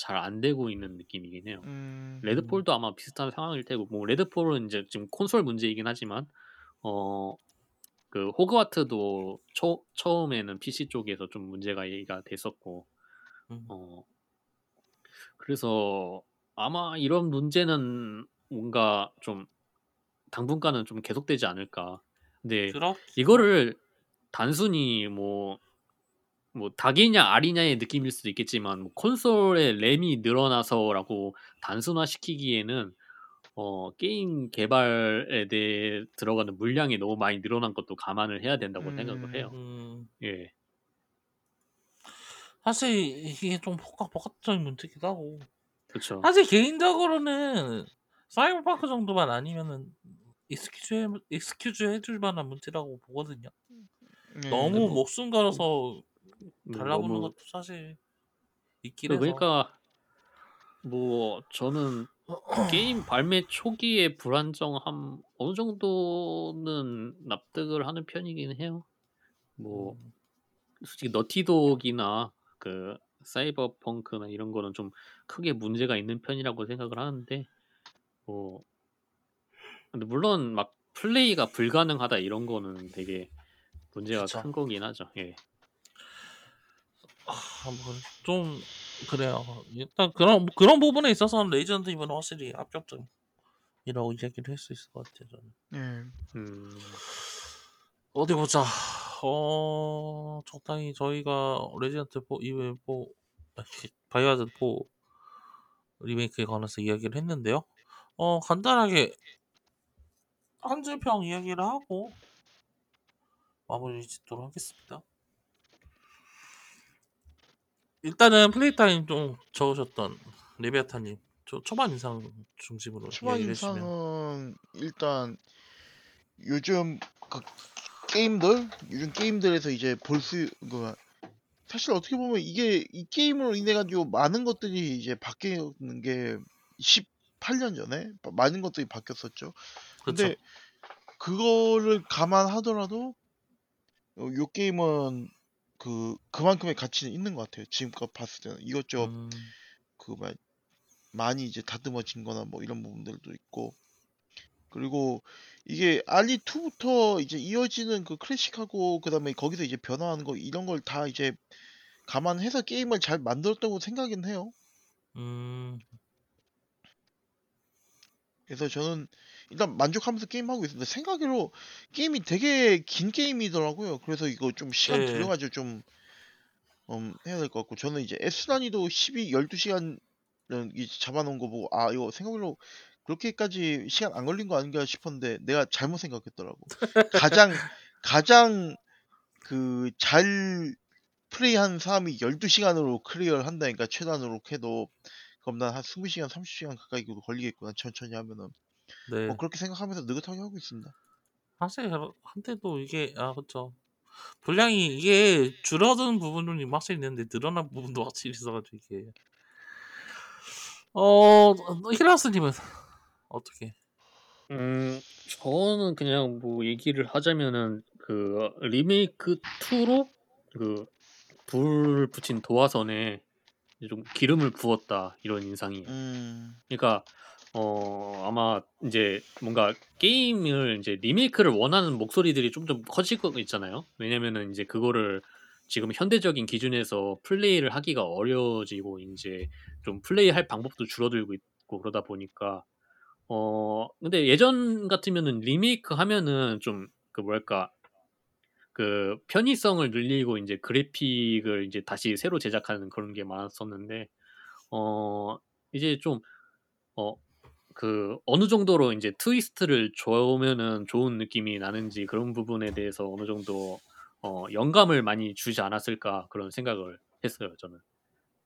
잘 안 되고 있는 느낌이긴 해요. 음, 레드폴도 아마 비슷한 상황일 테고 뭐 레드폴은 이제 지금 콘솔 문제이긴 하지만 어 그 호그와트도 초, 처음에는 PC 쪽에서 좀 문제가 얘기가 됐었고 음. 어 그래서 아마 이런 문제는 뭔가 좀 당분간은 좀 계속되지 않을까. 근데 그렇 이거를 단순히 뭐, 뭐 닭이냐 알이냐의 느낌일 수도 있겠지만 뭐 콘솔의 램이 늘어나서라고 단순화시키기에는 어, 게임 개발에 대해 들어가는 물량이 너무 많이 늘어난 것도 감안을 해야 된다고 음. 생각을 해요. 음, 예. 사실 이게 좀 복합 복합적인 문제기도 하고 그렇죠. 사실 개인적으로는 사이버펑크 정도만 아니면은 excuse 해, excuse 해줄 만한 문제라고 보거든요. 네. 너무 뭐- 목숨 걸어서 음, 달라붙는 것도 사실 있긴 해서. 그러니까 뭐 저는 게임 발매 초기에 불안정함 어느 정도는 납득을 하는 편이긴 해요. 뭐 음, 솔직히 너티독이나 그 사이버펑크나 이런 거는 좀 크게 문제가 있는 편이라고 생각을 하는데 뭐 근데 물론 막 플레이가 불가능하다 이런 거는 되게 문제가 그쵸. 큰 거긴 하죠. 예. 아, 뭐 좀 그래요. 일단 그런 그런 부분에 있어서는 레지던트 이블은 확실히 합격점이라고 이야기를 할 수 있을 것 같아요. 저는. 네. 음, 어디 보자. 어 적당히 저희가 레지던트 4 이외 4 바이오하자드 4 리메이크에 관해서 이야기를 했는데요. 어 간단하게 한 줄평 이야기를 하고 마무리 짓도록 하겠습니다. 일단은 플레이 타임 좀 적으셨던 레비아타님 초, 초반 인상 중심으로 초반 인상은 일단 요즘 그 게임들 요즘 게임들에서 이제 볼수 그 사실 어떻게 보면 이게 이 게임으로 인해 가지고 많은 것들이 이제 바뀌는 게 18년 전에 많은 것들이 바뀌었었죠. 그렇죠. 근데 그거를 감안하더라도 어, 요 게임은 그 그만큼의 가치는 있는 것 같아요. 지금껏 봤을 때는 이것저것 음, 그막 많이 이제 다듬어진거나 뭐 이런 부분들도 있고 그리고 이게 알리 2부터 이제 이어지는 그 클래식하고 그다음에 거기서 이제 변화하는 거 이런 걸 다 이제 감안해서 게임을 잘 만들었다고 생각은 해요. 음, 그래서 저는 일단 만족하면서 게임하고 있습니다. 생각으로 게임이 되게 긴 게임이더라고요. 그래서 이거 좀 시간 네. 들여가지고 좀 음, 해야 될 것 같고 저는 이제 S 난이도 12, 12시간 잡아놓은 거 보고 아 이거 생각으로 그렇게까지 시간 안 걸린 거 아닌가 싶었는데 내가 잘못 생각했더라고. 가장 가장 그 잘 플레이한 사람이 12시간으로 클리어를 한다니까 최단으로 해도 그럼 난 한 20시간, 30시간 가까이 걸리겠구나 천천히 하면은 네. 뭐 그렇게 생각하면서 느긋하게 하고 있습니다. 사실 한때도 이게 아 그렇죠. 분량이 이게 줄어드는 부분이 확실히 있는데 늘어난 부분도 확실히 있어가지고 이게 어 히라스님은 어떻게? 음, 저는 그냥 뭐 얘기를 하자면은 그 리메이크 2로 그 불 붙인 도화선에 좀 기름을 부었다 이런 인상이에요. 음, 그러니까 어 아마 이제 뭔가 게임을 이제 리메이크를 원하는 목소리들이 좀 좀 커질 거 있잖아요. 왜냐면은 이제 그거를 지금 현대적인 기준에서 플레이를 하기가 어려워지고 이제 좀 플레이할 방법도 줄어들고 있고 그러다 보니까 어 근데 예전 같으면은 리메이크 하면은 좀 그 뭐랄까 그 편의성을 늘리고 이제 그래픽을 이제 다시 새로 제작하는 그런 게 많았었는데 어 이제 좀 어 그 어느 정도로 이제 트위스트를 줘면은 좋은 느낌이 나는지 그런 부분에 대해서 어느 정도 어 영감을 많이 주지 않았을까 그런 생각을 했어요 저는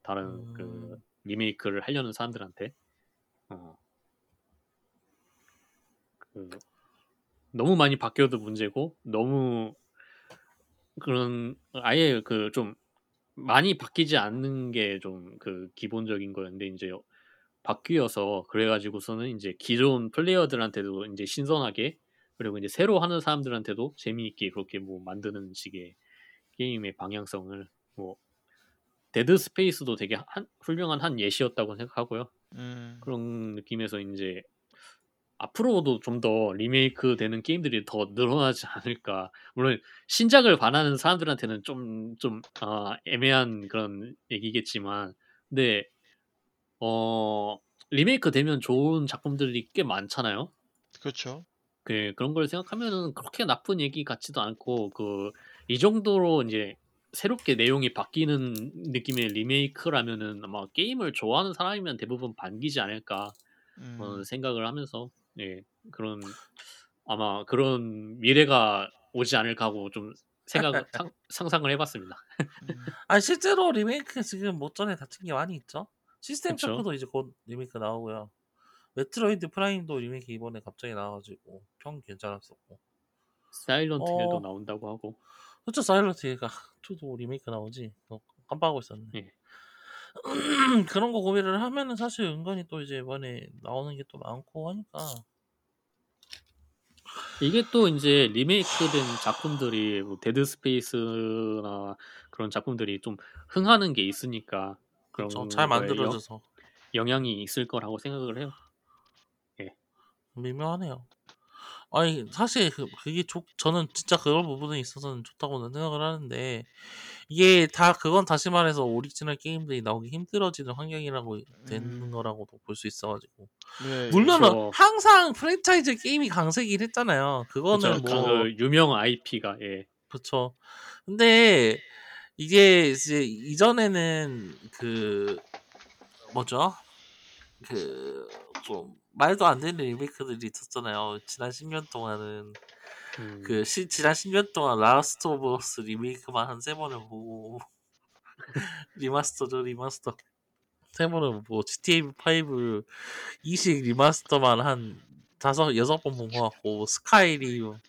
다른 그 음. 리메이크를 하려는 사람들한테 어. 그 너무 많이 바뀌어도 문제고 너무 그런 아예 그 좀 많이 바뀌지 않는 게 좀 그 기본적인 거였는데 이제 바뀌어서 그래가지고서는 이제 기존 플레이어들한테도 이제 신선하게 그리고 이제 새로 하는 사람들한테도 재미있게 그렇게 뭐 만드는 식의 게임의 방향성을 뭐 데드 스페이스도 되게 한, 훌륭한 한 예시였다고 생각하고요. 음, 그런 느낌에서 이제 앞으로도 좀 더 리메이크 되는 게임들이 더 늘어나지 않을까. 물론 신작을 바라는 사람들한테는 좀, 좀, 아, 애매한 그런 얘기겠지만, 근데, 어, 리메이크 되면 좋은 작품들이 꽤 많잖아요. 그렇죠. 그, 그런 걸 생각하면은 그렇게 나쁜 얘기 같지도 않고, 그, 이 정도로 이제 새롭게 내용이 바뀌는 느낌의 리메이크라면은 아마 게임을 좋아하는 사람이면 대부분 반기지 않을까. 음, 어, 생각을 하면서 예 그런 아마 그런 미래가 오지 않을까 하고 좀 생각 상, 상상을 해봤습니다. 음, 아 실제로 리메이크 지금 못 전에 다친 게 많이 있죠. 시스템 그쵸. 쇼크도 이제 곧 리메이크 나오고요. 메트로이드 프라임도 리메이크 이번에 갑자기 나와가지고 평 괜찮았었고. 사일런트 힐도 어. 나온다고 하고 그렇죠 사일런트 힐 2도 리메이크 나오지. 어, 깜빡하고 있었네. 예. 그런 거 고민을 하면은 사실 은근히 또 이제 이번에 나오는 게 또 많고 하니까. 이게 또 이제 리메이크된 작품들이 뭐 데드 스페이스나 그런 작품들이 좀 흥하는 게 있으니까 그런 그렇죠. 잘 거에 만들어져서 영, 영향이 있을 거라고 생각을 해요. 미묘하네요. 아니 사실 그, 그게 좋 저는 진짜 그런 부분에 있어서는 좋다고는 생각을 하는데 이게 다 그건 다시 말해서 오리지널 게임들이 나오기 힘들어지는 환경이라고 되는 음. 거라고도 볼 수 있어가지고 네, 물론 그렇죠. 항상 프랜차이즈 게임이 강세긴 했잖아요. 그거는 그쵸, 뭐그 유명 IP가 예. 그렇죠. 근데 이게 이제 이전에는 그 뭐죠? 그 좀 말도 안 되는 리메이크들이 있었잖아요. 지난 10년 동안은 음, 그 시, 지난 10년 동안 라스트 오브 어스 리메이크만 한 세 번을 보고 리마스터죠 리마스터 세 번을 보고 GTA 5 이식 리마스터만 한 다섯 여섯 번 본 것 같고 스카이림 하,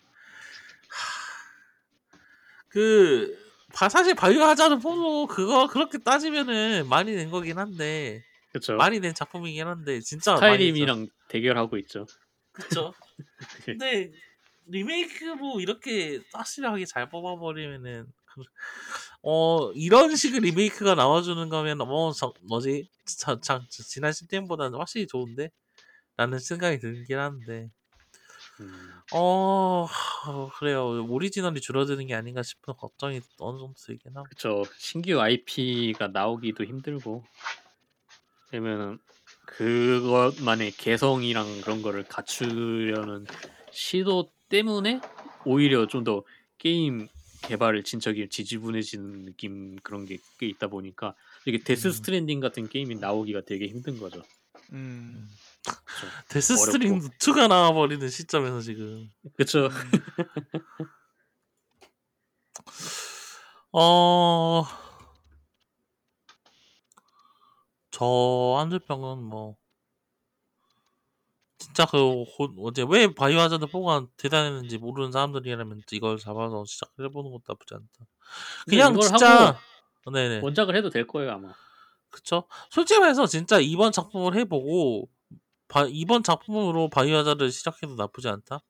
그 바- 사실 바이오 하자드 4도 그거 그렇게 따지면은 많이 낸 거긴 한데 그렇죠. 많이 낸 작품이긴 한데 진짜. 스카이림이랑 대결하고 있죠. 그쵸. 근데 리메이크 뭐 이렇게 확실하게 잘 뽑아버리면은 그- 어 이런 식의 리메이크가 나와주는 거면 뭐 저, 뭐지? 자, 자, 지난 시스템보다는 확실히 좋은데? 라는 생각이 들긴 하는데. 음, 어 하, 그래요. 오리지널이 줄어드는 게 아닌가 싶은 걱정이 어느 정도 들긴 하고. 그쵸. 신규 IP가 나오기도 힘들고. 왜냐면 그것만의 개성이랑 그런 거를 갖추려는 시도 때문에 오히려 좀 더 게임 개발을 진척이 지지부진해지는 느낌 그런 게 꽤 있다 보니까 이게 데스 음. 스트랜딩 같은 게임이 나오기가 되게 힘든 거죠. 음. 그쵸. 데스. 스트랜딩 2가 나와버리는 시점에서 지금 그쵸. 어... 저 한줄평은 뭐 진짜 그 호- 어제 왜 바이오하자드 4가 대단했는지 모르는 사람들이라면 이걸 잡아서 시작을 해보는 것도 나쁘지 않다. 그냥 이걸 진짜 네네 원작을 해도 될 거예요 아마. 그쵸. 솔직히 말해서 진짜 이번 작품을 해보고 바- 이번 작품으로 바이오하자드 시작해도 나쁘지 않다.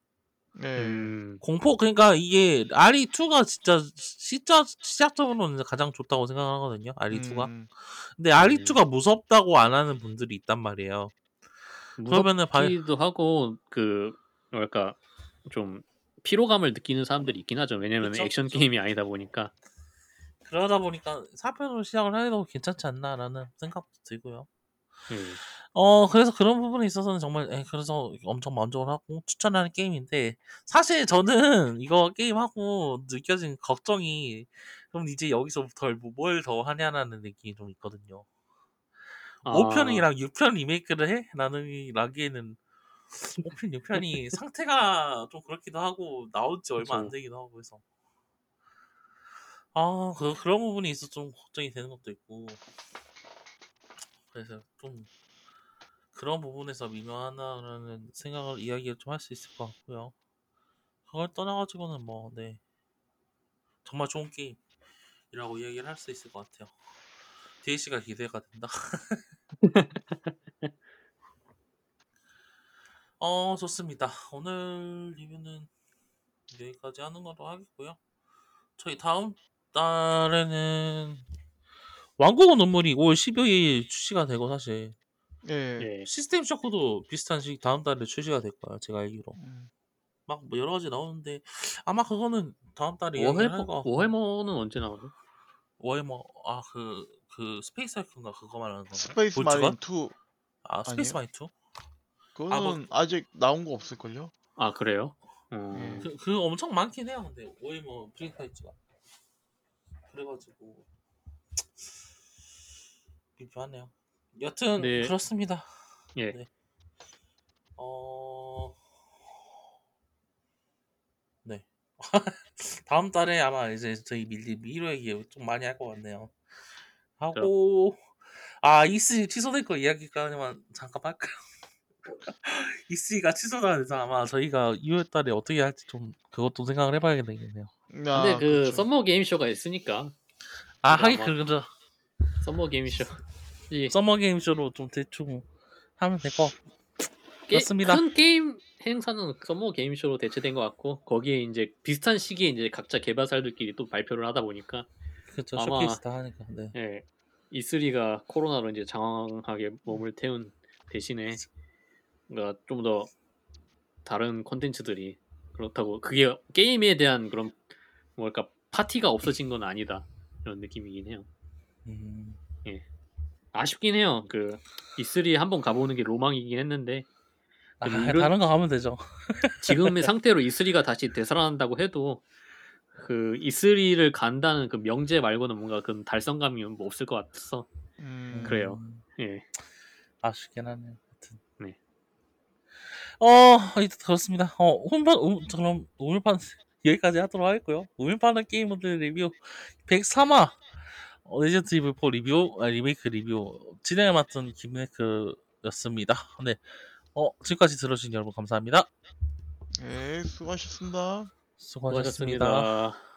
네. 음, 공포 그러니까 이게 RE2가 진짜 시작 시작점으로는 가장 좋다고 생각하거든요. RE2가. 음. 근데 RE2가 무섭다고 안 하는 분들이 있단 말이에요. 그러면은 바이 무섭기도 하고 그 뭐랄까 좀 피로감을 느끼는 사람들이 있긴 하죠. 왜냐면 그쵸, 액션 그쵸. 게임이 아니다 보니까. 그러다 보니까 4편으로 시작을 해도 괜찮지 않나라는 생각도 들고요. 음, 어 그래서 그런 부분에 있어서는 정말 에, 그래서 엄청 만족을 하고 추천하는 게임인데 사실 저는 이거 게임하고 느껴진 걱정이 그럼 이제 여기서부터 뭘 더 하냐라는 느낌이 좀 있거든요. 아, 5편이랑 6편 리메이크를 해? 라는 라기에는 5편, 6편이 상태가 좀 그렇기도 하고 나온 지 얼마 안 그쵸. 되기도 하고 해서. 아 그, 그런 부분이 있어 좀 걱정이 되는 것도 있고. 그래서 좀 그런 부분에서 미묘하다라는 생각을 이야기를 좀 할 수 있을 것 같고요. 그걸 떠나가지고는 뭐 네. 정말 좋은 게임이라고 이야기를 할 수 있을 것 같아요 DLC가 기대가 된다 어 좋습니다 오늘 리뷰는 여기까지 하는 걸로 하겠고요 저희 다음 달에는 왕국의 눈물이 5월 15일 출시가 되고 사실 예. 예. 시스템 쇼크도 비슷한 시기 다음 달에 출시가 될 거예요 제가 알기로 음. 막 뭐 여러 가지 나오는데 아마 그거는 다음 달에 같고 워해머는 언제 나오죠? 워해머 아그 그 스페이스 헐크인가 그거 말하는 건가? 스페이스? 마린 2 아 스페이스 마린 2? 그거는 아, 뭐- 아직 나온 거 없을걸요? 아 그래요? 어, 음. 그, 그 엄청 많긴 해요 근데 워해머 프리파이츠가 그래가지고 비교하네요 여튼 네. 그렇습니다 예. 네. 어... 네. 다음 달에 아마 이제 저희 밀리 미로 얘기 좀 많이 할 것 같네요. 하고 아 E3 취소된 거 이야기까지만 잠깐 할까요? E3가 취소가 돼서 아마 저희가 2월 달에 어떻게 할지 좀 그것도 생각을 해봐야 되겠네요. 아, 근데 그 그렇죠. 썸머 게임쇼가 있으니까 아 하긴 그죠. 썸머 게임쇼 이 서머 게임쇼로 좀 대충 하면 될 것 그렇습니다. 큰 게임 행사는 서머 게임쇼로 대체된 것 같고 거기에 이제 비슷한 시기에 이제 각자 개발사들끼리 또 발표를 하다 보니까 그렇죠. 아마- 쇼케이스 다 하니까. 네. 예, E3가 코로나로 이제 장황하게 몸을 태운 대신에 그러니까 좀더 다른 콘텐츠들이 그렇다고 그게 게임에 대한 그런 뭐랄까 파티가 없어진 건 아니다 이런 느낌이긴 해요. 음, 아쉽긴 해요. 그 E3 한번 가보는 게 로망이긴 했는데 아, 근데 이런- 다른 거 하면 되죠. 지금의 상태로 E3가 다시 되살아난다고 해도 그 E3를 간다는 그 명제 말고는 뭔가 그 달성감이 뭐 없을 것 같아서 음, 그래요. 음, 예. 아쉽긴 하네요. 하여튼. 네. 어, 하여튼 그렇습니다. 어, 오늘판, 오, 그럼 오늘판 여기까지 하도록 하겠고요. 오늘판은 게임들 리뷰 103화 어, 레지던트 이블 4 리뷰, 아, 리메이크 리뷰 진행을 맡은 김네크였습니다. 네. 어, 지금까지 들어주신 여러분 감사합니다. 예, 수고하셨습니다. 수고하셨습니다. 수고하셨습니다.